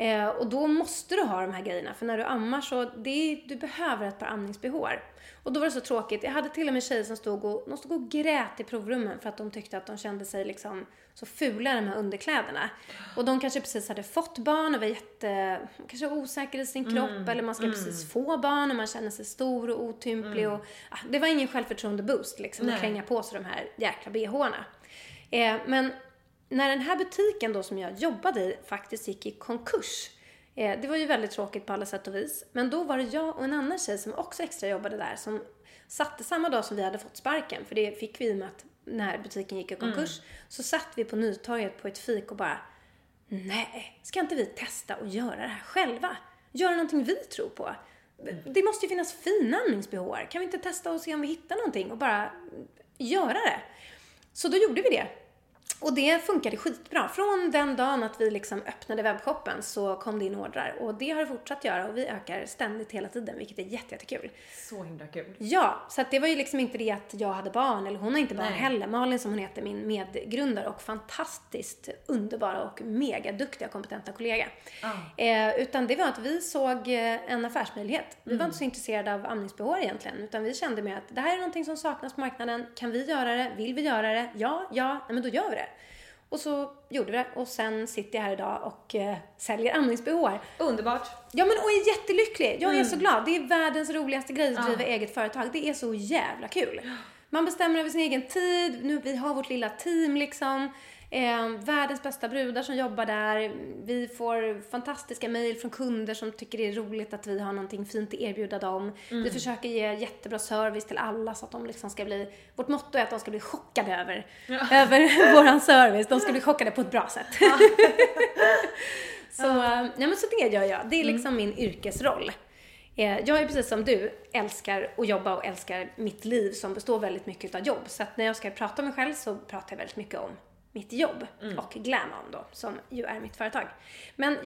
Eh, och då måste du ha de här grejerna, för när du ammar så, det, du behöver ett par amningsbehår. Och då var det så tråkigt. Jag hade till och med tjejer som stod och, de stod och grät i provrummen för att de tyckte att de kände sig liksom så fula de här underkläderna. Och de kanske precis hade fått barn och var jätte, kanske osäker i sin kropp mm, eller man ska mm. precis få barn och man känner sig stor och otymplig mm. och ah, det var ingen självförtroende-boost liksom Nej. att kränga på sig de här jäkla bhna. Eh, men när den här butiken då som jag jobbade i faktiskt gick i konkurs. Eh, det var ju väldigt tråkigt på alla sätt och vis. Men då var det jag och en annan tjej som också extra jobbade där som satte samma dag som vi hade fått sparken, för det fick vi i och med att när butiken gick i konkurs, mm. så satt vi på Nytorget på ett fik och bara Nej, ska inte vi testa att göra det här själva? Göra någonting vi tror på. Det måste ju finnas fina andningsbehåar. Kan vi inte testa och se om vi hittar någonting och bara göra det? Så då gjorde vi det. Och det funkade skitbra. Från den dagen att vi liksom öppnade webbshoppen så kom det in ordrar och det har det fortsatt göra och vi ökar ständigt hela tiden vilket är jättekul. Så himla kul. Ja, så att det var ju liksom inte det att jag hade barn eller hon har inte barn Nej. heller. Malin som hon heter, min medgrundare och fantastiskt underbara och megaduktiga och kompetenta kollega. Ah. Eh, utan det var att vi såg eh, en affärsmöjlighet. Vi mm. var inte så intresserade av amningsbehår egentligen utan vi kände med att det här är någonting som saknas på marknaden. Kan vi göra det? Vill vi göra det? Ja, ja, men då gör vi det. Och så gjorde vi det och sen sitter jag här idag och eh, säljer amnings-bh. Underbart! Ja men och är jättelycklig. Jag mm. är så glad. Det är världens roligaste grej att driva ja. eget företag. Det är så jävla kul. Man bestämmer över sin egen tid. Nu, vi har vårt lilla team liksom. Eh, världens bästa brudar som jobbar där. Vi får fantastiska mejl från kunder som tycker det är roligt att vi har någonting fint att erbjuda dem. Mm. Vi försöker ge jättebra service till alla så att de liksom ska bli... Vårt motto är att de ska bli chockade över, ja. över våran service. De ska bli chockade på ett bra sätt. Ja. så, ja. nej men så det gör jag. Det är mm. liksom mm. min yrkesroll. Eh, jag är precis som du, älskar att jobba och älskar mitt liv som består väldigt mycket av jobb. Så att när jag ska prata om mig själv så pratar jag väldigt mycket om mitt jobb mm. och Glamon då, som ju är mitt företag. Men...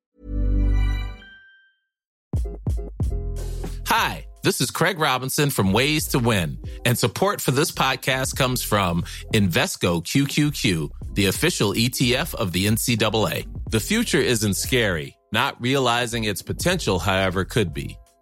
Hi, this is Craig Robinson from Ways to Win, and support for this podcast comes from Invesco QQQ, the official ETF of the NCAA. The future isn't scary. Not realizing its potential, however, could be.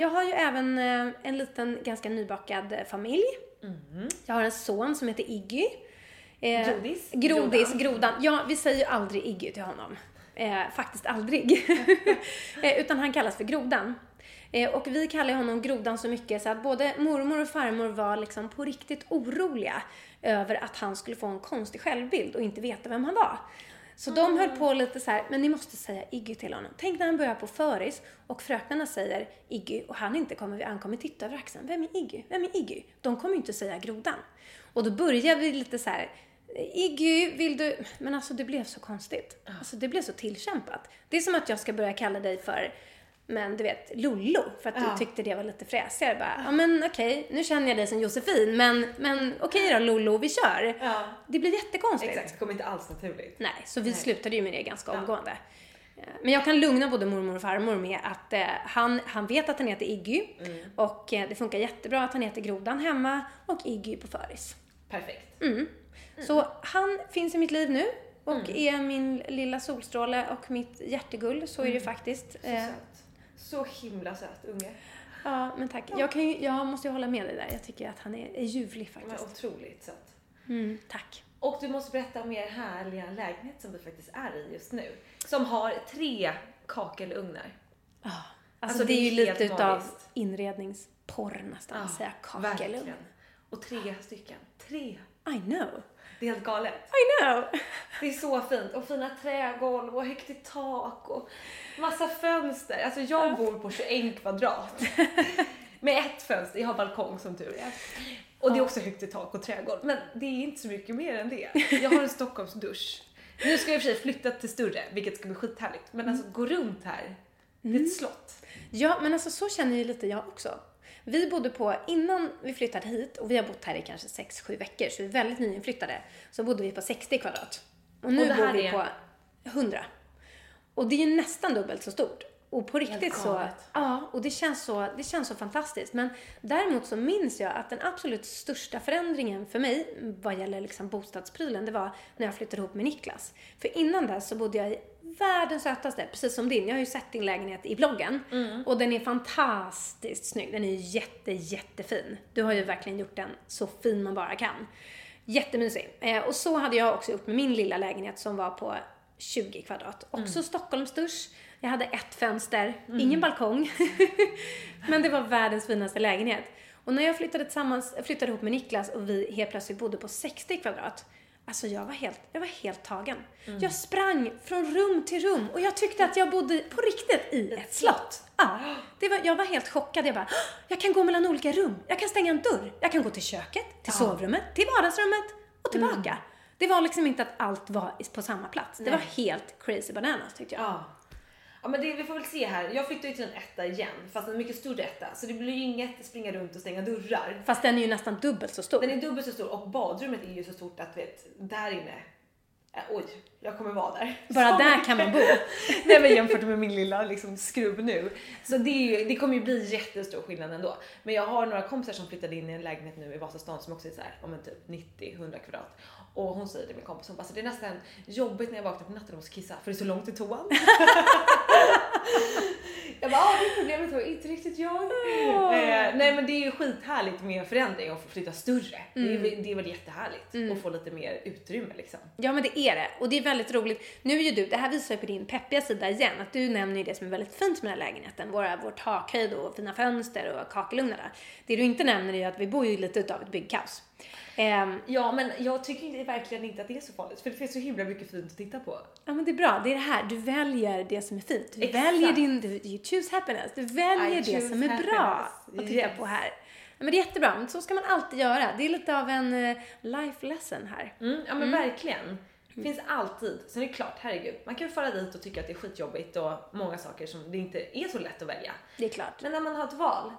Jag har ju även eh, en liten, ganska nybakad eh, familj. Jag har en son som heter Iggy. Eh, Grodis? Grodis, Grodan. grodan. Ja, vi säger ju aldrig Iggy till honom. Eh, faktiskt aldrig. eh, utan han kallas för Grodan. Eh, och vi kallar honom Grodan så mycket så att både mormor och farmor var liksom på riktigt oroliga över att han skulle få en konstig självbild och inte veta vem han var. Så de höll på lite så här, men ni måste säga Iggy till honom. Tänk när han börjar på föris och fröknarna säger Iggy och han inte kommer, han kommer titta över axeln. Vem är Iggy? Vem är Iggy? De kommer ju inte säga grodan. Och då börjar vi lite så här, Iggy, vill du... Men alltså det blev så konstigt. Alltså det blev så tillkämpat. Det är som att jag ska börja kalla dig för, men du vet, Lollo. För att Ja. du tyckte det var lite fräsigare. Bara, ja men okej, nu känner jag dig som Josefin, men, men okej då Lollo, vi kör. Ja. Det blev jättekonstigt. Exakt, det kommer inte alls naturligt. Nej, så vi Nej. slutade ju med det ganska omgående. Eh, Men jag kan lugna både mormor och farmor med att eh, han, han vet att han heter Iggy Mm. och eh, det funkar jättebra att han heter Grodan hemma och Iggy på föris. Perfekt. Mm. Så han finns i mitt liv nu och Mm. är min lilla solstråle och mitt hjärtegull, så är det ju faktiskt. Så Eh, söt. Så himla söt unge. ja, men tack. Jag, kan ju, jag måste ju hålla med dig där. Jag tycker att han är, är ljuvlig Men faktiskt. otroligt söt. Mm, tack. Och du måste berätta om er härliga lägenhet som du faktiskt är i just nu. Som har tre kakelugnar. Alltså, Alltså, det är ju det är helt lite utav inredningsporr nästan, att säga kakelugn. verkligen. Och tre stycken. Tre. I know. Det är helt galet. I know. Det är så fint. Och fina trägolv och högt i tak och massa fönster. Alltså jag bor på 21 kvadrat. Med ett fönster. Jag har balkong som tur är. Och det är också högt i tak och trägolv. Men det är inte så mycket mer än det. Jag har en Stockholmsdusch. Nu ska jag i och för sig flytta till större, vilket ska bli skithärligt. Men alltså gå runt här. Det är ett slott. Ja, men alltså så känner ju lite jag också. Vi bodde på, innan vi flyttade hit, och vi har bott här i kanske 6-7 veckor, så vi är väldigt nyinflyttade, så bodde vi på 60 kvadrat. Och nu Och bor vi är- på 100. Och det är ju nästan dubbelt så stort. Och på riktigt så, ja, och det känns så, det känns så fantastiskt. Men däremot så minns jag att den absolut största förändringen för mig vad gäller liksom bostadsprylen, det var när jag flyttade ihop med Niklas. För innan dess så bodde jag i världens sötaste, precis som din. Jag har ju sett din lägenhet i bloggen. Och den är fantastiskt snygg. Den är jätte, jättefin. Du har ju verkligen gjort den så fin man bara kan. Jättemysig. Eh, och så hade jag också gjort med min lilla lägenhet som var på 20 kvadrat. Också Stockholmsdusch. Jag hade ett fönster, ingen balkong. Men det var världens finaste lägenhet. Och när jag flyttade, tillsammans, flyttade ihop med Niklas och vi helt plötsligt bodde på 60 kvadrat. Alltså jag var helt, jag var helt tagen. Jag sprang från rum till rum och jag tyckte att jag bodde på riktigt i ett slott. Ja, det var, jag var helt chockad. Jag bara, "Åh, jag kan gå mellan olika rum. Jag kan stänga en dörr. Jag kan gå till köket, till sovrummet, till vardagsrummet och tillbaka. Det var liksom inte att allt var på samma plats. Det var helt crazy bananas tyckte jag. Ja. Ja men det, vi får väl se här. Jag flyttar ju till en etta igen, fast en mycket större etta. Så det blir ju inget springa runt och stänga dörrar. Fast den är ju nästan dubbelt så stor. Den är dubbelt så stor och badrummet är ju så stort att vet, där inne, äh, oj, jag kommer vara där. Bara Så där kan man bo. Nej men jämfört med min lilla liksom, skrubb nu. Så det, är ju, det kommer ju bli jättestor skillnad ändå. Men jag har några kompisar som flyttade in i en lägenhet nu i Vasastan som också är så här, om en typ 90-100 kvadrat. Och hon säger till min kompis, hon bara, så det är nästan jobbigt när jag vaknar på natten och måste kissa för det är så långt till toan. jag bara, ah, det är problemet var inte riktigt jag. Eh, nej men det är ju skithärligt med förändring och flytta större. Det, är, väl- det är väl jättehärligt att få lite mer utrymme liksom. Ja men det är det. Och det är väldigt roligt. Nu är ju du, det här visar ju på din peppiga sida igen, att du nämner ju det som är väldigt fint med den här lägenheten. Våra, vår takhöjd och fina fönster och kakelugnarna. Det du inte nämner är ju att vi bor ju lite utav ett byggkaos. Ehm, Ja, men jag tycker verkligen inte att det är så farligt för det finns så himla mycket fint att titta på. ja men det är bra, det är det här, du väljer det som är fint. Du Exakt. väljer din, du, you choose happiness. Du väljer I det som är bra happiness. att titta Yes. på här. Ja, men det är jättebra, men så ska man alltid göra. Det är lite av en eh, life lesson här. Mm, ja men verkligen. Det finns alltid. Sen är det klart, herregud, man kan fara dit och tycka att det är skitjobbigt och många saker som det inte är så lätt att välja. Det är klart. Men när man har ett val,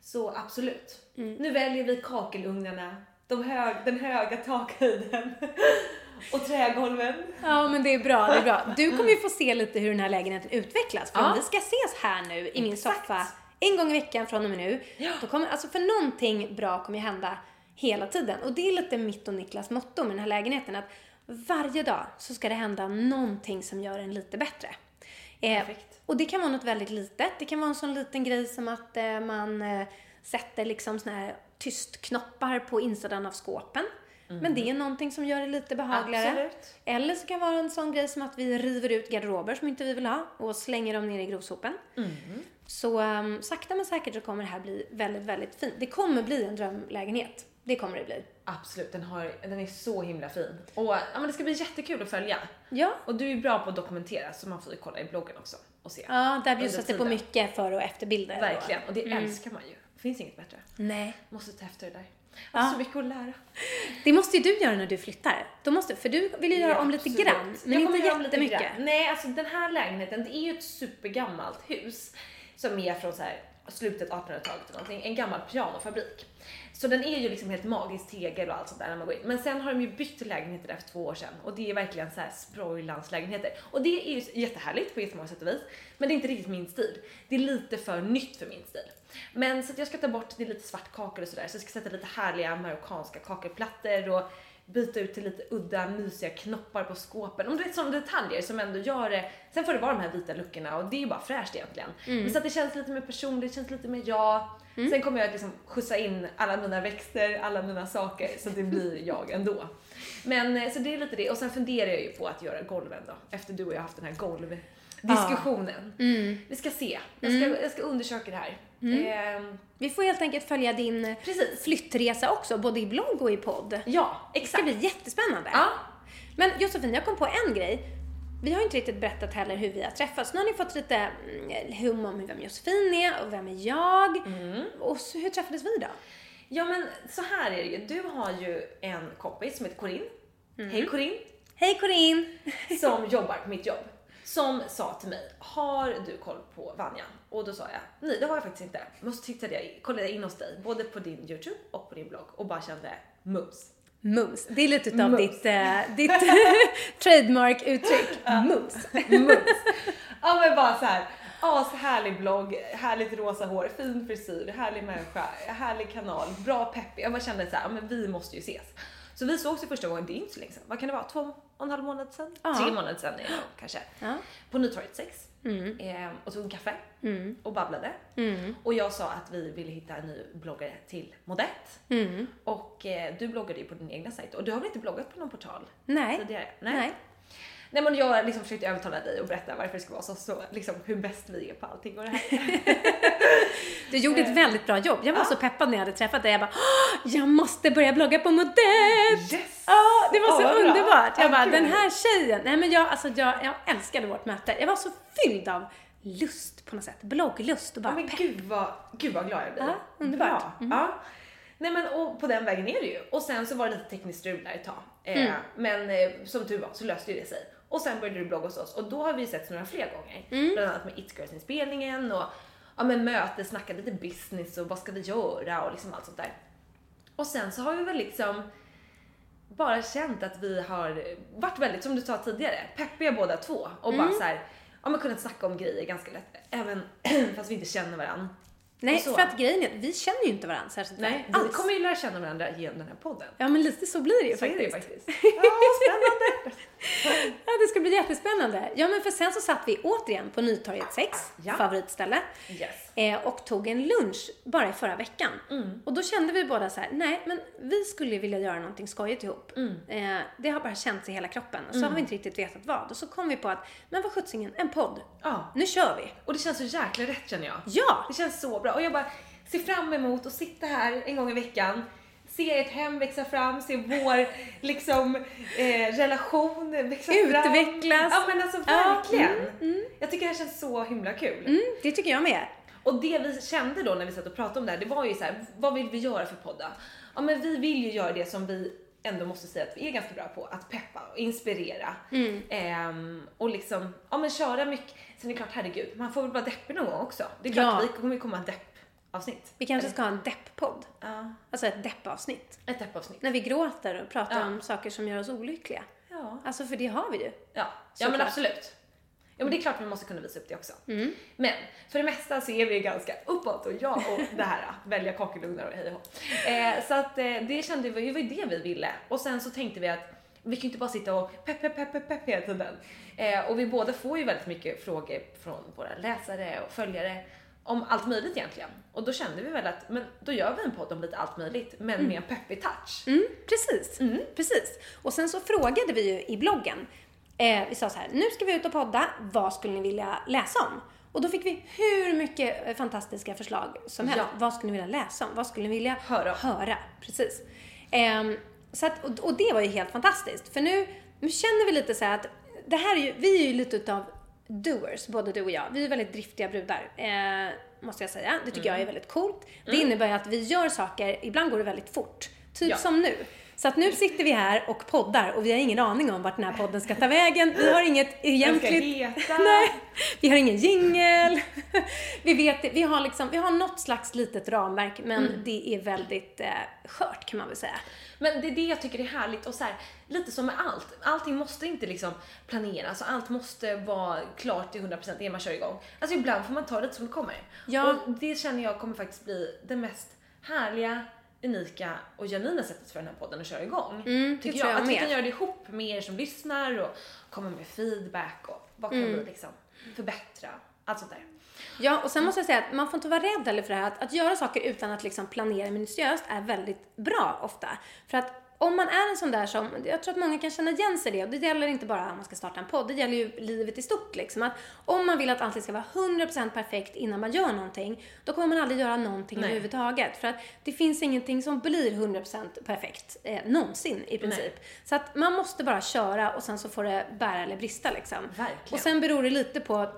så absolut. Nu väljer vi kakelugnarna, de hög, den höga takhöjden Och trägolven. Ja, men det är bra, det är bra. Du kommer ju få se lite hur den här lägenheten utvecklas. För Ja. om vi ska ses här nu i min soffa en gång i veckan från och med nu, då kommer, alltså för någonting bra kommer ju hända hela tiden. Och det är lite mitt och Niklas motto med den här lägenheten, att varje dag så ska det hända någonting som gör en lite bättre. Eh, och det kan vara något väldigt litet. Det kan vara en sån liten grej som att eh, man eh, sätter liksom såna här tystknoppar på insidan av skåpen. Men det är någonting som gör det lite behagligare. Absolut. Eller så kan det vara en sån grej som att vi river ut garderober som inte vi vill ha och slänger dem ner i grovsopen. Så um, sakta men säkert så kommer det här bli väldigt, väldigt fint. Det kommer bli en drömlägenhet. Det kommer det bli. Absolut, den, har, den är så himla fin. Och ja, men det ska bli jättekul att följa. Ja. Och du är bra på att dokumentera så man får ju kolla i bloggen också och se. Ja, där bjussas det på mycket före och efterbilder. Verkligen, och det Mm. älskar man ju. Det finns inget bättre. Nej. Måste ta efter det där. Ja. Ja. Så mycket att lära. Det måste ju du göra när du flyttar. Då måste, för du vill ju göra Ja, om lite absolut. grann, men Jag inte jättemycket. grann. Nej, alltså den här lägenheten, det är ju ett supergammalt hus som är från så här slutet 1800-talet eller någonting. En gammal pianofabrik. Så den är ju liksom helt magisk tegel och allt sånt där när man går in. Men sen har de ju bytt lägenheter efter två år sedan och det är verkligen så här sprojlanslägenheter. Och det är ju jättehärligt på jättemånga sätt och vis. Men det är inte riktigt min stil. Det är lite för nytt för min stil. Men så att jag ska ta bort, det är lite svartkakor och sådär, så jag ska sätta lite härliga marockanska kakelplattor och byta ut till lite udda mysiga knoppar på skåpen. Om du vet sådana detaljer som ändå gör det. Sen får det vara de här vita luckorna och det är ju bara fräscht egentligen. Mm. Men så att det känns lite mer personligt, det känns lite mer jag. Sen kommer jag liksom skjutsa in alla mina växter, alla mina saker så att det blir jag ändå. Men eh, så det är lite det. Och sen funderar jag ju på att göra golven då. Efter du och jag har haft den här golvdiskussionen. Mm. Vi ska se. Jag ska, jag ska undersöka det här. Mm. Ehm, Vi får helt enkelt följa din flyttresa också, både i blogg och i podd. Ja, Det ska bli jättespännande. Ja. Men Josefin, jag kom på en grej. Vi har inte riktigt berättat heller hur vi har träffats. Nu har ni fått lite mm, hum om vem Josefin är och vem är jag. Och så, hur träffades vi då? Ja men så här är det ju. Du har ju en kompis som heter Corinne. Mm. Hej Corinne. Hej Corinne! som jobbar på mitt jobb. Som sa till mig, har du koll på Vanja? Och då sa jag, nej det har jag faktiskt inte. Men så tittade jag, kollade in hos dig, både på din YouTube och på din blogg och bara kände mums. Mums. Det är lite utav Mums. ditt, eh, ditt trademark-uttryck. Mums. Mums. Ja men bara så här. Ashärlig blogg, härligt rosa hår, fin frisyr, härlig människa, härlig kanal, bra peppig. Jag bara kände så här, men vi måste ju ses. Så vi sågs ju första gången, det är inte så länge sedan. Vad kan det vara? Två och en halv månad sedan? Ja. Tre månader sedan nog, kanske. Ja. På Nytorget 6. Mm. Eh, och tog en kaffe Mm. och babblade. Mm. Och jag sa att vi ville hitta en ny bloggare till Modett. Mm. Och eh, du bloggade ju på din egna sajt och du har väl inte bloggat på någon portal Nej. tidigare? Nej. Nej men jag liksom försökte övertala dig och berätta varför det ska vara så, så liksom hur bäst vi är på allting och det här. Du gjorde ett väldigt bra jobb. Jag var så peppad när jag hade träffat dig. Jag bara, "Åh, jag måste börja blogga på Modett! Yes! Ja, det var Ja, så underbart. Jag Ja, bara, den här tjejen. Nej men jag, alltså jag, jag älskade vårt möte. Jag var så fylld av lust på något sätt. Blogglust och bara Ja, men pepp. gud vad, gud vad glad jag blir. Ja, underbart. Bra. Mm. Ja. Nej men och på den vägen är det ju. Och sen så var det lite tekniskt strul där ett tag. Eh, Mm. Men eh, som tur var så löste ju det sig. Och sen började du blogga hos oss och då har vi sett några fler gånger. Mm. Bland annat med It Girls-inspelningen och ja, men möte, snacka lite business och vad ska vi göra och liksom allt sånt där. Och sen så har vi väl liksom bara känt att vi har varit väldigt, som du sa tidigare, peppiga båda två och bara Mm. så här, ja men kunnat snacka om grejer ganska lätt, även fast vi inte känner varandra. Nej, för att grejen är, vi känner ju inte varandra särskilt Nej, väl vi alls. kommer ju lära känna varandra genom den här podden. Ja, men lite så blir det ju Så är faktiskt. det ju faktiskt. Ja, spännande! Ja, det ska bli jättespännande. Ja, men för sen så satt vi återigen på Nytorget 6, Ja. favoritställe, Yes. eh, och tog en lunch bara i förra veckan. Mm. Och då kände vi båda så här, nej, men vi skulle vilja göra någonting skojigt ihop. Mm. Eh, det har bara känts i hela kroppen. Och så har vi inte riktigt vetat vad. Och så kom vi på att, men vad sjuttsingen, en podd. Ja. Nu kör vi. Och det känns så jäkla rätt känner jag. Ja! Det känns så bra. Och jag bara ser fram emot att sitta här en gång i veckan, se ert hem växa fram, se vår liksom eh, relation växa fram. Utvecklas. Ja men alltså Ja, verkligen. mm, Jag tycker det här känns så himla kul. Mm, det tycker jag med. Och det vi kände då när vi satt och pratade om det här, det var ju så här, vad vill vi göra för podda? Ja men vi vill ju göra det som vi ändå måste säga att vi är ganska bra på, att peppa och inspirera. Mm. Ehm, och liksom, ja men köra mycket. Sen är det klart, herregud, man får väl vara deppig någon gång också. Det är klart, Ja. vi kommer ju komma en deppavsnitt. Vi kanske ska ha en depp-podd. Ja, Alltså ett deppavsnitt. ett deppavsnitt. När vi gråter och pratar Ja. om saker som gör oss olyckliga. Ja. Alltså för det har vi ju. Ja, ja men absolut. Ja men det är klart vi måste kunna visa upp det också. Mm. Men för det mesta så är vi ju ganska uppåt och jag och det här att välja kakelugnar och hej och eh, Så att eh, det kände vi, det var ju det vi ville. Och sen så tänkte vi att vi kan ju inte bara sitta och pepp, pepp, pepp, pepp, pepp hela tiden. Eh, och vi båda får ju väldigt mycket frågor från våra läsare och följare om allt möjligt egentligen. Och då kände vi väl att, men då gör vi en podd om lite allt möjligt, men Mm. med en peppig touch. Mm, precis. precis. Och sen så frågade vi ju i bloggen. Eh, vi sa så här, nu ska vi ut och podda. Vad skulle ni vilja läsa om? Och då fick vi hur mycket eh, fantastiska förslag som helst. Ja. Vad skulle ni vilja läsa om? Vad skulle ni vilja Höra. höra? Precis. Ehm, så att, och, och det var ju helt fantastiskt. För nu, nu känner vi lite så att det här är ju, vi är ju lite utav doers, både du och jag. Vi är väldigt driftiga brudar, eh, måste jag säga. Det tycker jag är väldigt coolt. Det innebär ju att vi gör saker, ibland går det väldigt fort. Typ Ja. som nu. Så att nu sitter vi här och poddar och vi har ingen aning om vart den här podden ska ta vägen. Vi har inget egentligt... heta. Nej, vi har ingen jingel. Vi vet vi har liksom, vi har något slags litet ramverk men Mm. det är väldigt eh, skört kan man väl säga. Men det är det jag tycker är härligt och så här, lite som med allt. Allting måste inte liksom planeras och allt måste vara klart till 100% innan man kör igång. Alltså ibland får man ta det som det kommer. Ja. Och det känner jag kommer faktiskt bli det mest härliga, unika och genuina sättet för den här podden att köra igång. Mm, tycker tror jag Att vi med. kan göra det ihop med er som lyssnar och komma med feedback och vad kan Mm. vi liksom förbättra? Allt sånt där. Ja, och sen måste jag säga att man får inte vara rädd heller för det här. Att, att göra saker utan att liksom planera minutiöst är väldigt bra ofta. För att om man är en sån där som, jag tror att många kan känna igen sig i det och det gäller inte bara om man ska starta en podd, det gäller ju livet i stort liksom. Att om man vill att allting ska vara 100% perfekt innan man gör någonting, då kommer man aldrig göra någonting Nej. överhuvudtaget. För att det finns ingenting som blir 100% perfekt eh, någonsin i princip. Så att man måste bara köra och sen så får det bära eller brista liksom. Verkligen. Och sen beror det lite på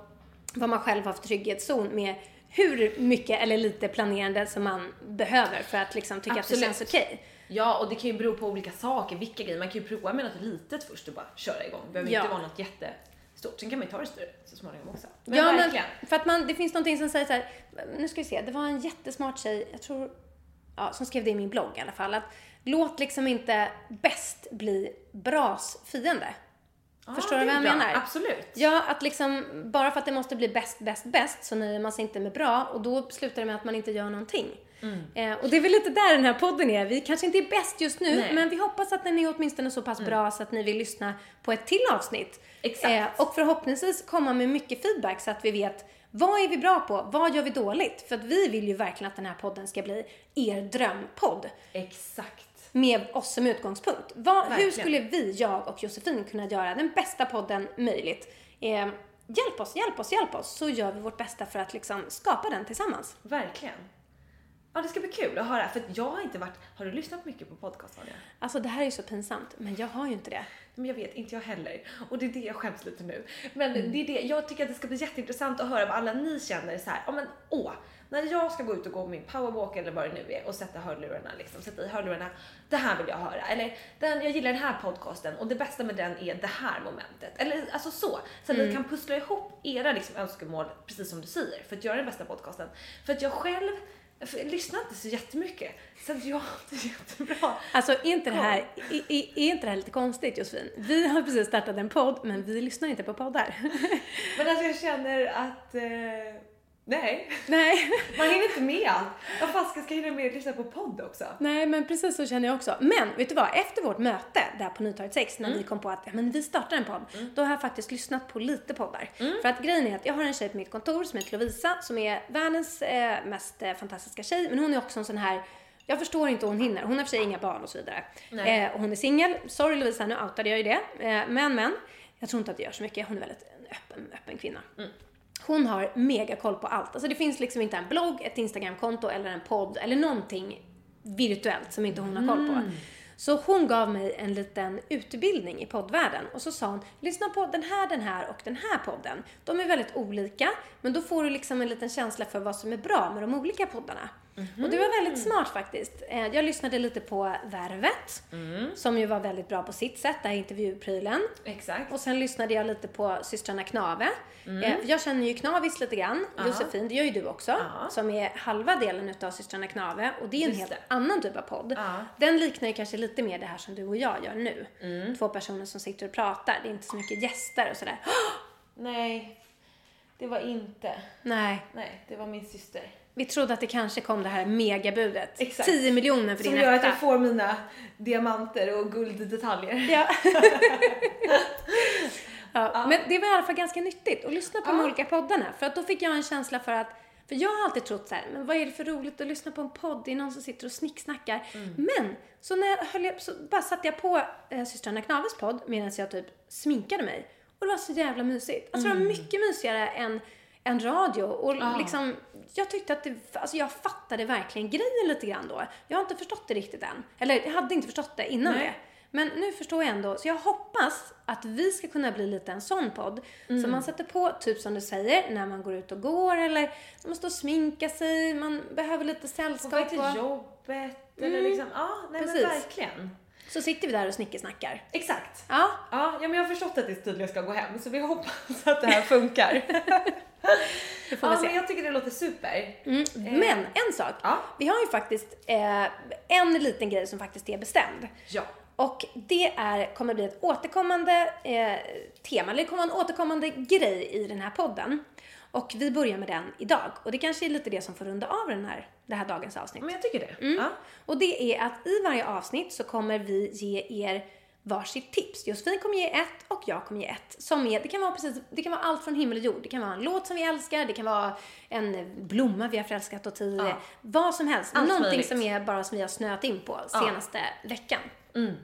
vad man själv har för trygghetszon med hur mycket eller lite planerande som man behöver för att liksom tycka Absolut. att det känns okej. Ja, och det kan ju bero på olika saker, vilka grejer. Man kan ju prova med något litet först och bara köra igång. Det behöver Ja. inte vara något jättestort. Sen kan man ju ta det större så småningom också. ja, verkligen. men för att man, det finns någonting som säger så här, nu ska vi se, det var en jättesmart tjej, jag tror, ja, som skrev det i min blogg i alla fall, att låt liksom inte bäst bli bras fiende. Förstår det du vad jag bra. menar? Absolut. Ja, att liksom, bara för att det måste bli bäst, bäst, bäst så nöjer man sig inte med bra och då slutar det med att man inte gör någonting. Mm. Eh, och det är väl lite där den här podden är. Vi kanske inte är bäst just nu, Nej. Mm. men vi hoppas att den är åtminstone så pass bra så att ni vill lyssna på ett till avsnitt. Exakt. Eh, och förhoppningsvis komma med mycket feedback så att vi vet vad är vi bra på? Vad gör vi dåligt? För att vi vill ju verkligen att den här podden ska bli er drömpodd. Exakt. Med oss som utgångspunkt. Vad, hur skulle vi, jag och Josefin kunna göra den bästa podden möjligt? Eh, hjälp oss, hjälp oss, hjälp oss så gör vi vårt bästa för att liksom skapa den tillsammans. Verkligen. Ja, det ska bli kul att höra. För att jag har inte varit... Har du lyssnat mycket på podcast, Anja? Alltså det här är ju så pinsamt, men jag har ju inte det. Men jag vet, inte jag heller. Och det är det jag skäms lite nu. Men Mm. det är det, jag tycker att det ska bli jätteintressant att höra vad alla ni känner så här. Ja men åh, när jag ska gå ut och gå min powerwalk eller vad det nu är och sätta hörlurarna liksom, sätta i hörlurarna. Det här vill jag höra. Eller den, jag gillar den här podcasten och det bästa med den är det här momentet. Eller alltså så. Så att Mm. vi kan pussla ihop era liksom, önskemål, precis som du säger, för att göra den bästa podcasten. För att jag själv jag lyssnar inte så jättemycket. Så att jag har inte jättebra Alltså är inte det här, är, är, inte det här lite konstigt Josefin? Vi har precis startat en podd, men vi lyssnar inte på poddar. Men alltså jag känner att... Eh, nej. Nej. Man hinner inte med allt. Vad fasiken ska jag hinna med att lyssna på podd också? Nej, men precis så känner jag också. Men vet du vad? Efter vårt möte där på Nytorget 6, när Mm. vi kom på att ja, men vi startar en podd, då har jag faktiskt lyssnat på lite poddar. För att grejen är att jag har en tjej på mitt kontor som heter Lovisa, som är världens eh, mest eh, fantastiska tjej, men hon är också en sån här jag förstår inte hur hon hinner. Hon har för sig inga barn och så vidare. Eh, och hon är singel. Sorry Lovisa, nu outade jag ju det. Eh, men, men. Jag tror inte att det gör så mycket. Hon är väldigt en öppen, öppen kvinna. Hon har mega koll på allt. Alltså det finns liksom inte en blogg, ett Instagramkonto eller en podd eller någonting virtuellt som inte hon har koll på. Så hon gav mig en liten utbildning i poddvärlden och så sa hon, lyssna på den här, den här och den här podden. De är väldigt olika, men då får du liksom en liten känsla för vad som är bra med de olika poddarna. Och det var väldigt smart faktiskt. Eh, Jag lyssnade lite på Värvet, som ju var väldigt bra på sitt sätt, den här intervjuprylen. Exakt. Och sen lyssnade jag lite på systrarna Knave. Mm. Eh, Jag känner ju Knavis lite grann, Ja. Josefin, det gör ju du också, som är halva delen utav systrarna Knave. Och det är en Just helt det. annan typ av podd. Den liknar ju kanske lite mer det här som du och jag gör nu. Mm. Två personer som sitter och pratar, det är inte så mycket gäster och sådär. Nej, det var inte. Nej. Nej, det var min syster. Vi trodde att det kanske kom det här megabudet. Exakt. 10 miljoner för Som din gör att etta. jag får mina diamanter och gulddetaljer. Ja. ja, Men det var i alla fall ganska nyttigt att lyssna på de olika poddarna. För att då fick jag en känsla för att för jag har alltid trott så här, men vad är det för roligt att lyssna på en podd? Det är någon som sitter och snicksnackar. Men, så när jag höll jag, så bara satte jag på eh, systrarna Knaves podd medan jag typ sminkade mig. Och det var så jävla mysigt. Alltså det var mycket mysigare än, än radio. Och Ja. liksom, jag tyckte att det, alltså jag fattade verkligen grejen lite grann då. Jag har inte förstått det riktigt än. Eller jag hade inte förstått det innan Nej. det. Men nu förstår jag ändå, så jag hoppas att vi ska kunna bli lite en sån podd. Mm. Så man sätter på, typ som du säger, när man går ut och går eller när man står och sminkar sig, man behöver lite sällskap. väg till och- jobbet eller Mm. liksom, ja, nej Precis. men verkligen. Så sitter vi där och snickesnackar. Exakt. Ja. Ja, ja, men jag har förstått att det tydligen ska gå hem, så vi hoppas att det här funkar. Det får ja, se. men jag tycker det låter super. Mm. Men en sak. Vi har ju faktiskt eh, en liten grej som faktiskt är bestämd. Ja. Och det är, kommer bli ett återkommande eh, tema, eller det kommer vara en återkommande grej i den här podden. Och vi börjar med den idag. Och det kanske är lite det som får runda av den här, det här dagens avsnitt. Men jag tycker det. Mm. Ja. Och det är att i varje avsnitt så kommer vi ge er varsitt tips. Josefin kommer ge ett och jag kommer ge ett. Som är, det kan vara precis, det kan vara allt från himmel och jord. Det kan vara en låt som vi älskar, det kan vara en blomma vi har förälskat oss i. Ja. Vad som helst. Allt Någonting möjligt. som är bara som vi har snöat in på Ja. senaste veckan. Mm.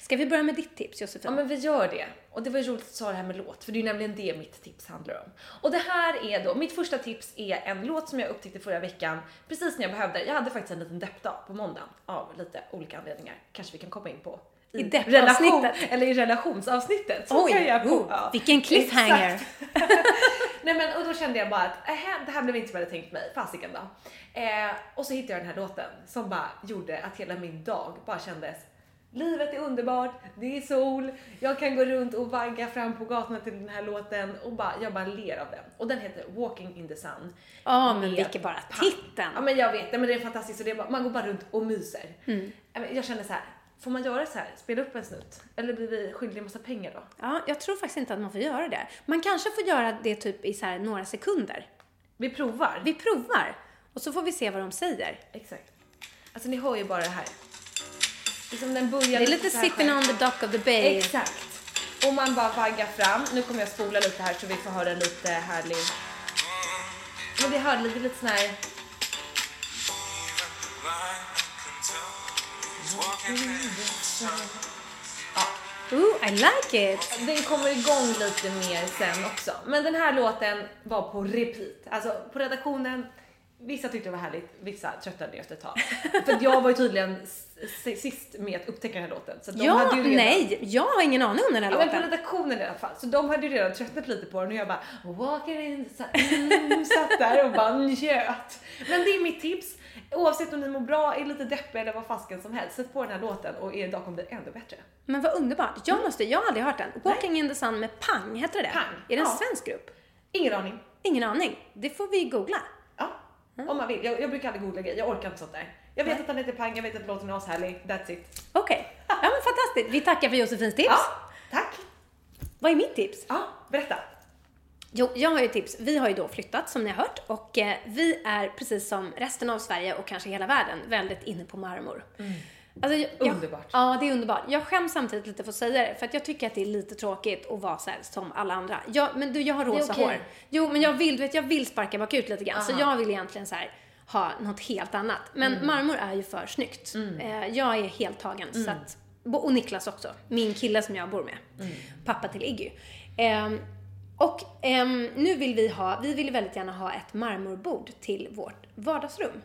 Ska vi börja med ditt tips Josefin? Ja men vi gör det. Och det var ju roligt att du sa det här med låt, för det är ju nämligen det mitt tips handlar om. Och det här är då, mitt första tips är en låt som jag upptäckte förra veckan, precis när jag behövde. Jag hade faktiskt en liten deppdag på måndagen av lite olika anledningar. Kanske vi kan komma in på. I deppavsnittet? relation, eller i relationsavsnittet. Så Oj, kan jag på. oh, vilken cliffhanger. Nej men och då kände jag bara att äh, det här blev inte som jag hade tänkt mig, fasiken då. Eh, och så hittade jag den här låten som bara gjorde att hela min dag bara kändes Livet är underbart, det är sol, jag kan gå runt och vagga fram på gatorna till den här låten och bara, jag bara ler av den. Och den heter Walking in the sun. Ja, men Med vilken bara titeln. Ja men jag vet, men det är fantastiskt och det är bara, man går bara runt och myser. Mm. Ja, men Jag känner så här, får man göra så här, spela upp en snutt? Eller blir vi skyldiga en massa pengar då? Ja, jag tror faktiskt inte att man får göra det. Man kanske får göra det typ i så här några sekunder. Vi provar. Vi provar. Och så får vi se vad de säger. Exakt. Alltså ni hör ju bara det här. Liksom den börjar Det är lite sitting on the dock of the bay. Exakt. Och man bara vaggar fram. Nu kommer jag spola lite här så vi får höra lite härlig... Men vi hör lite, lite sån här... Ooh, I like it! Den kommer igång lite mer sen också. Men den här låten var på repeat. Alltså på redaktionen, vissa tyckte det var härligt, vissa tröttnade efter ett tag. För jag var ju tydligen sist med att upptäcka den här låten. Så de Ja, hade ju redan... nej, jag har ingen aning om den här Ja, men på låten. redaktionen i alla fall. Så de hade ju redan tröttnat lite på den och jag bara walking in. Mm, satt där och bara njöt. Men det är mitt tips. Oavsett om ni mår bra, är lite deppiga eller vad fasken som helst, sätt på den här låten och er dag kommer bli ännu bättre. Men vad underbart. Jag måste, jag har aldrig hört den. Walking in the sun med Pang, heter det? Pang, Är det en ja. svensk grupp? Ingen aning. Ingen aning. Det får vi googla. Ja, Mm. om man vill. Jag, jag brukar aldrig googla grejer, jag orkar inte sånt där. Jag vet att han heter Pang, jag vet att låten är ashärlig, that's it. Okej. Ja men fantastiskt. Vi tackar för Josefins tips. Ja, tack. Vad är mitt tips? Ja, berätta. Jo, jag har ju tips. Vi har ju då flyttat som ni har hört och eh, vi är precis som resten av Sverige och kanske hela världen väldigt inne på marmor. Alltså, jag, jag- Underbart. Ja, det är underbart. Jag skäms samtidigt lite för att säga det, för att jag tycker att det är lite tråkigt att vara så här som alla andra. Jag, men du, jag har rosa okej. hår. Jo, men jag vill, du vet, jag vill sparka bakut lite grann, så Aha. jag vill egentligen så här ha något helt annat. Men Mm. marmor är ju för snyggt. Eh, jag är helt tagen, så Mm. att, och Niklas också, min kille som jag bor med. Pappa till Iggy. Ehm, och ehm, nu vill vi ha, vi vill väldigt gärna ha ett marmorbord till vårt vardagsrum.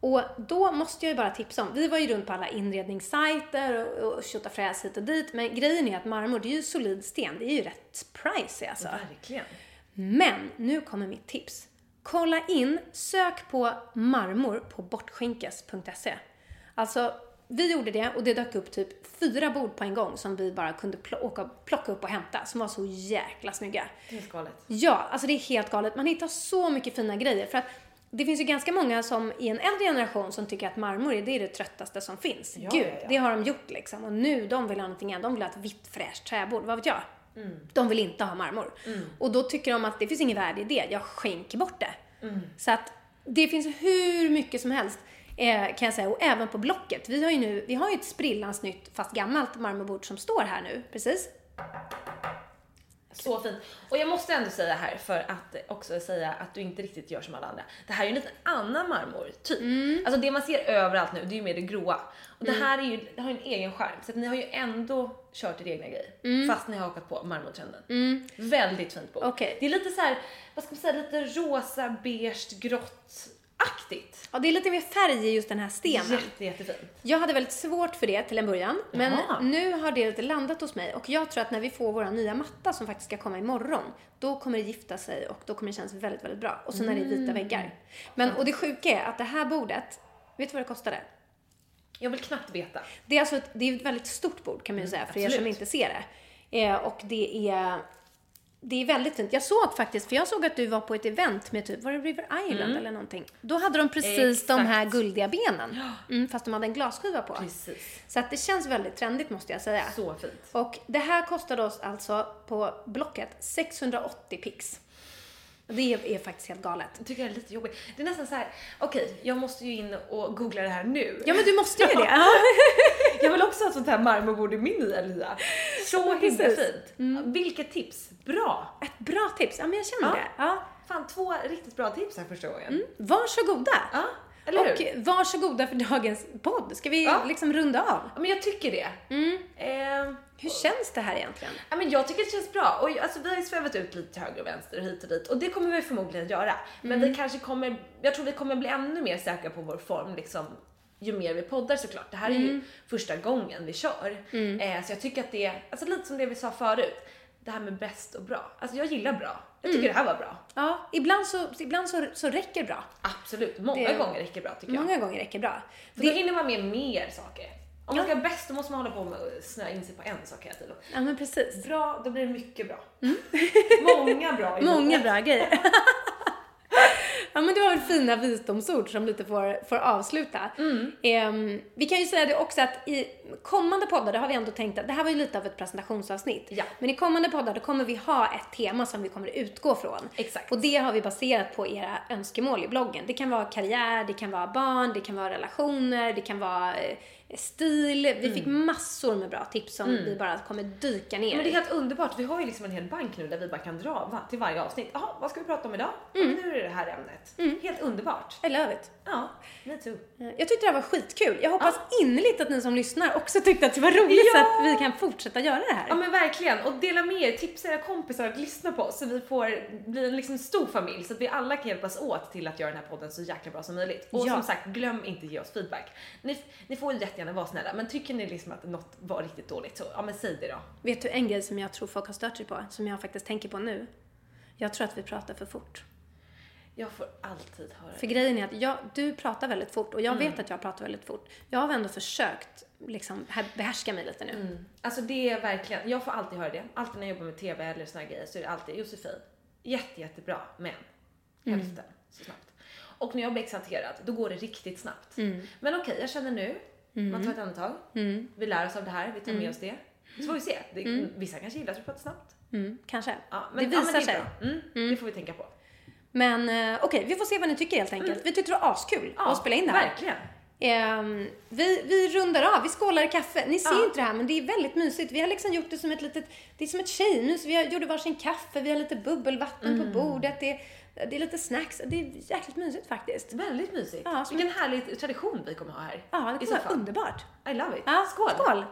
Och då måste jag ju bara tipsa om, vi var ju runt på alla inredningssajter och, och tjotafräs hit och dit, men grejen är att marmor, det är ju solid sten, det är ju rätt pricey alltså. Verkligen. Men nu kommer mitt tips. kolla in, sök på marmor på bortskinkes.se. Alltså, vi gjorde det och det dök upp typ fyra bord på en gång som vi bara kunde pl- åka, plocka upp och hämta, som var så jäkla snygga. Det är galet. Ja, alltså det är helt galet. Man hittar så mycket fina grejer. För att det finns ju ganska många som i en äldre generation som tycker att marmor är det, är det tröttaste som finns. Ja, Gud, ja, ja. det har de gjort liksom. Och nu, de vill ha någonting annat. De vill ha ett vitt fräscht träbord, vad vet jag? Mm. De vill inte ha marmor. Och då tycker de att det finns inget värde i det. Jag skänker bort det. Mm. Så att det finns hur mycket som helst eh, kan jag säga. Och även på Blocket. Vi har ju nu, vi har ju ett sprillans nytt fast gammalt marmorbord som står här nu. Precis. Så fint. Och jag måste ändå säga här för att också säga att du inte riktigt gör som alla andra. Det här är ju en liten annan marmor, typ. Alltså det man ser överallt nu, det är ju mer det gråa. Och det här är ju, det har ju en egen charm. Så att ni har ju ändå kört er egna grej. Fast ni har hakat på marmortrenden. Väldigt fint bord. Okej. Det är lite så här, vad ska man säga, lite rosa, beige, grått-aktigt. Ja, det är lite mer färg i just den här stenen. Jätte, jättefint. Jag hade väldigt svårt för det till en början, men Jaha. nu har det lite landat hos mig och jag tror att när vi får våra nya matta som faktiskt ska komma imorgon, då kommer det gifta sig och då kommer det kännas väldigt, väldigt bra. Och så när det är Mm. vita väggar. Men, och det sjuka är att det här bordet, vet du vad det kostade? Jag vill knappt veta. Det är alltså ett, det är ett väldigt stort bord kan man ju säga, för er som Mm, absolut. inte ser det. Eh, och det är, det är väldigt fint. Jag såg faktiskt, för jag såg att du var på ett event med typ, var det River Island Mm. eller någonting? Då hade de precis de Exakt. här guldiga benen. Mm, fast de hade en glasskiva på. Precis. Så att det känns väldigt trendigt måste jag säga. Så fint. Och det här kostade oss alltså på Blocket 680 pix. Det är, är faktiskt helt galet. Jag tycker det är lite jobbigt. Det är nästan så här, okej, jag måste ju in och googla det här nu. Ja men du måste ju det. Ja. Jag vill också ha ett sånt här marmorbord i min nya lya. Så himla fint. Vilket tips. Bra. Ett bra tips. Ja men jag känner Ja. det. Ja. Fan, två riktigt bra tips här första gången. Varsågoda. Ja, eller Och hur? varsågoda för dagens podd. Ska vi Ja. liksom runda av? Ja, men jag tycker det. Eh, Hur känns det här egentligen? Ja, men jag tycker det känns bra. Och alltså, vi har ju svävat ut lite till höger och vänster och hit och dit och det kommer vi förmodligen göra. Men vi kanske kommer, jag tror vi kommer bli ännu mer säkra på vår form liksom ju mer vi poddar såklart. Det här är ju första gången vi kör. Eh, så jag tycker att det är, alltså lite som det vi sa förut, det här med bäst och bra. Alltså jag gillar bra. Jag tycker det här var bra. Ja, ibland så, ibland så, så räcker bra. Absolut, många Det- gånger räcker bra tycker jag. Många gånger räcker bra. För då hinner man med mer saker. Om man ska vara bäst då måste man hålla på med att snöa in sig på en sak hela tiden. Ja men precis. Bra, då blir det mycket bra. Många bra Många bra grejer. Ja men det var väl fina visdomsord som lite får, får avsluta. Ehm, vi kan ju säga det också att i kommande poddar, det har vi ändå tänkt att det här var ju lite av ett presentationsavsnitt. Ja. Men i kommande poddar då kommer vi ha ett tema som vi kommer utgå från. Exakt. Och det har vi baserat på era önskemål i bloggen. Det kan vara karriär, det kan vara barn, det kan vara relationer, det kan vara eh, stil. Vi fick massor med bra tips som vi bara kommer dyka ner Men det är helt underbart. Vi har ju liksom en hel bank nu där vi bara kan dra va, till varje avsnitt. Jaha, vad ska vi prata om idag? Ja, men nu är det det här ämnet. Helt underbart. I love it. Ja, me too. Jag tyckte det här var skitkul. Jag hoppas innerligt att ni som lyssnar också tyckte att det var roligt Ja! så att vi kan fortsätta göra det här. Ja men verkligen. Och dela med er, tipsa era kompisar att lyssna på oss så vi får bli en liksom stor familj så att vi alla kan hjälpas åt till att göra den här podden så jäkla bra som möjligt. Och Ja. som sagt, glöm inte ge oss feedback. Ni, ni får ju jättegärna vara snälla, men tycker ni liksom att något var riktigt dåligt så, ja men säg det då. Vet du en grej som jag tror folk har stört sig på, som jag faktiskt tänker på nu? Jag tror att vi pratar för fort. Jag får alltid höra För det. grejen är att jag, du pratar väldigt fort och jag Mm. vet att jag pratar väldigt fort. Jag har ändå försökt liksom här- behärska mig lite nu. Alltså det är verkligen, jag får alltid höra det. Alltid när jag jobbar med TV eller såna grejer så är det alltid Josefin, jätte, jättebra, men hälften så snabbt. Och när jag blir exalterad, då går det riktigt snabbt. Men okej, jag känner nu, man tar ett andetag, vi lär oss av det här, vi tar med oss det. Så får vi se. Det, Vissa kanske gillar att vi pratar snabbt. Mm, kanske. Ja, det visar ja, men sig. Mm, Det får vi tänka på. Men eh, okej, vi får se vad ni tycker helt enkelt. Vi tyckte det var askul att spela in det här. Verkligen. Ehm, vi, vi rundar av, vi skålar i kaffe. Ni ser Ja. inte det här men det är väldigt mysigt. Vi har liksom gjort det som ett litet, det är som ett tjejmys. Vi har, gjorde varsin kaffe, vi har lite bubbelvatten Mm. på bordet. Det, det är lite snacks. Det är jäkligt mysigt faktiskt. Väldigt mysigt. Ja, Vilken härlig tradition vi kommer ha här. Ja, det kommer så vara underbart. I love it. Ja, Skål! Skål!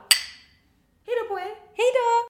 Hej då på er! Hej då!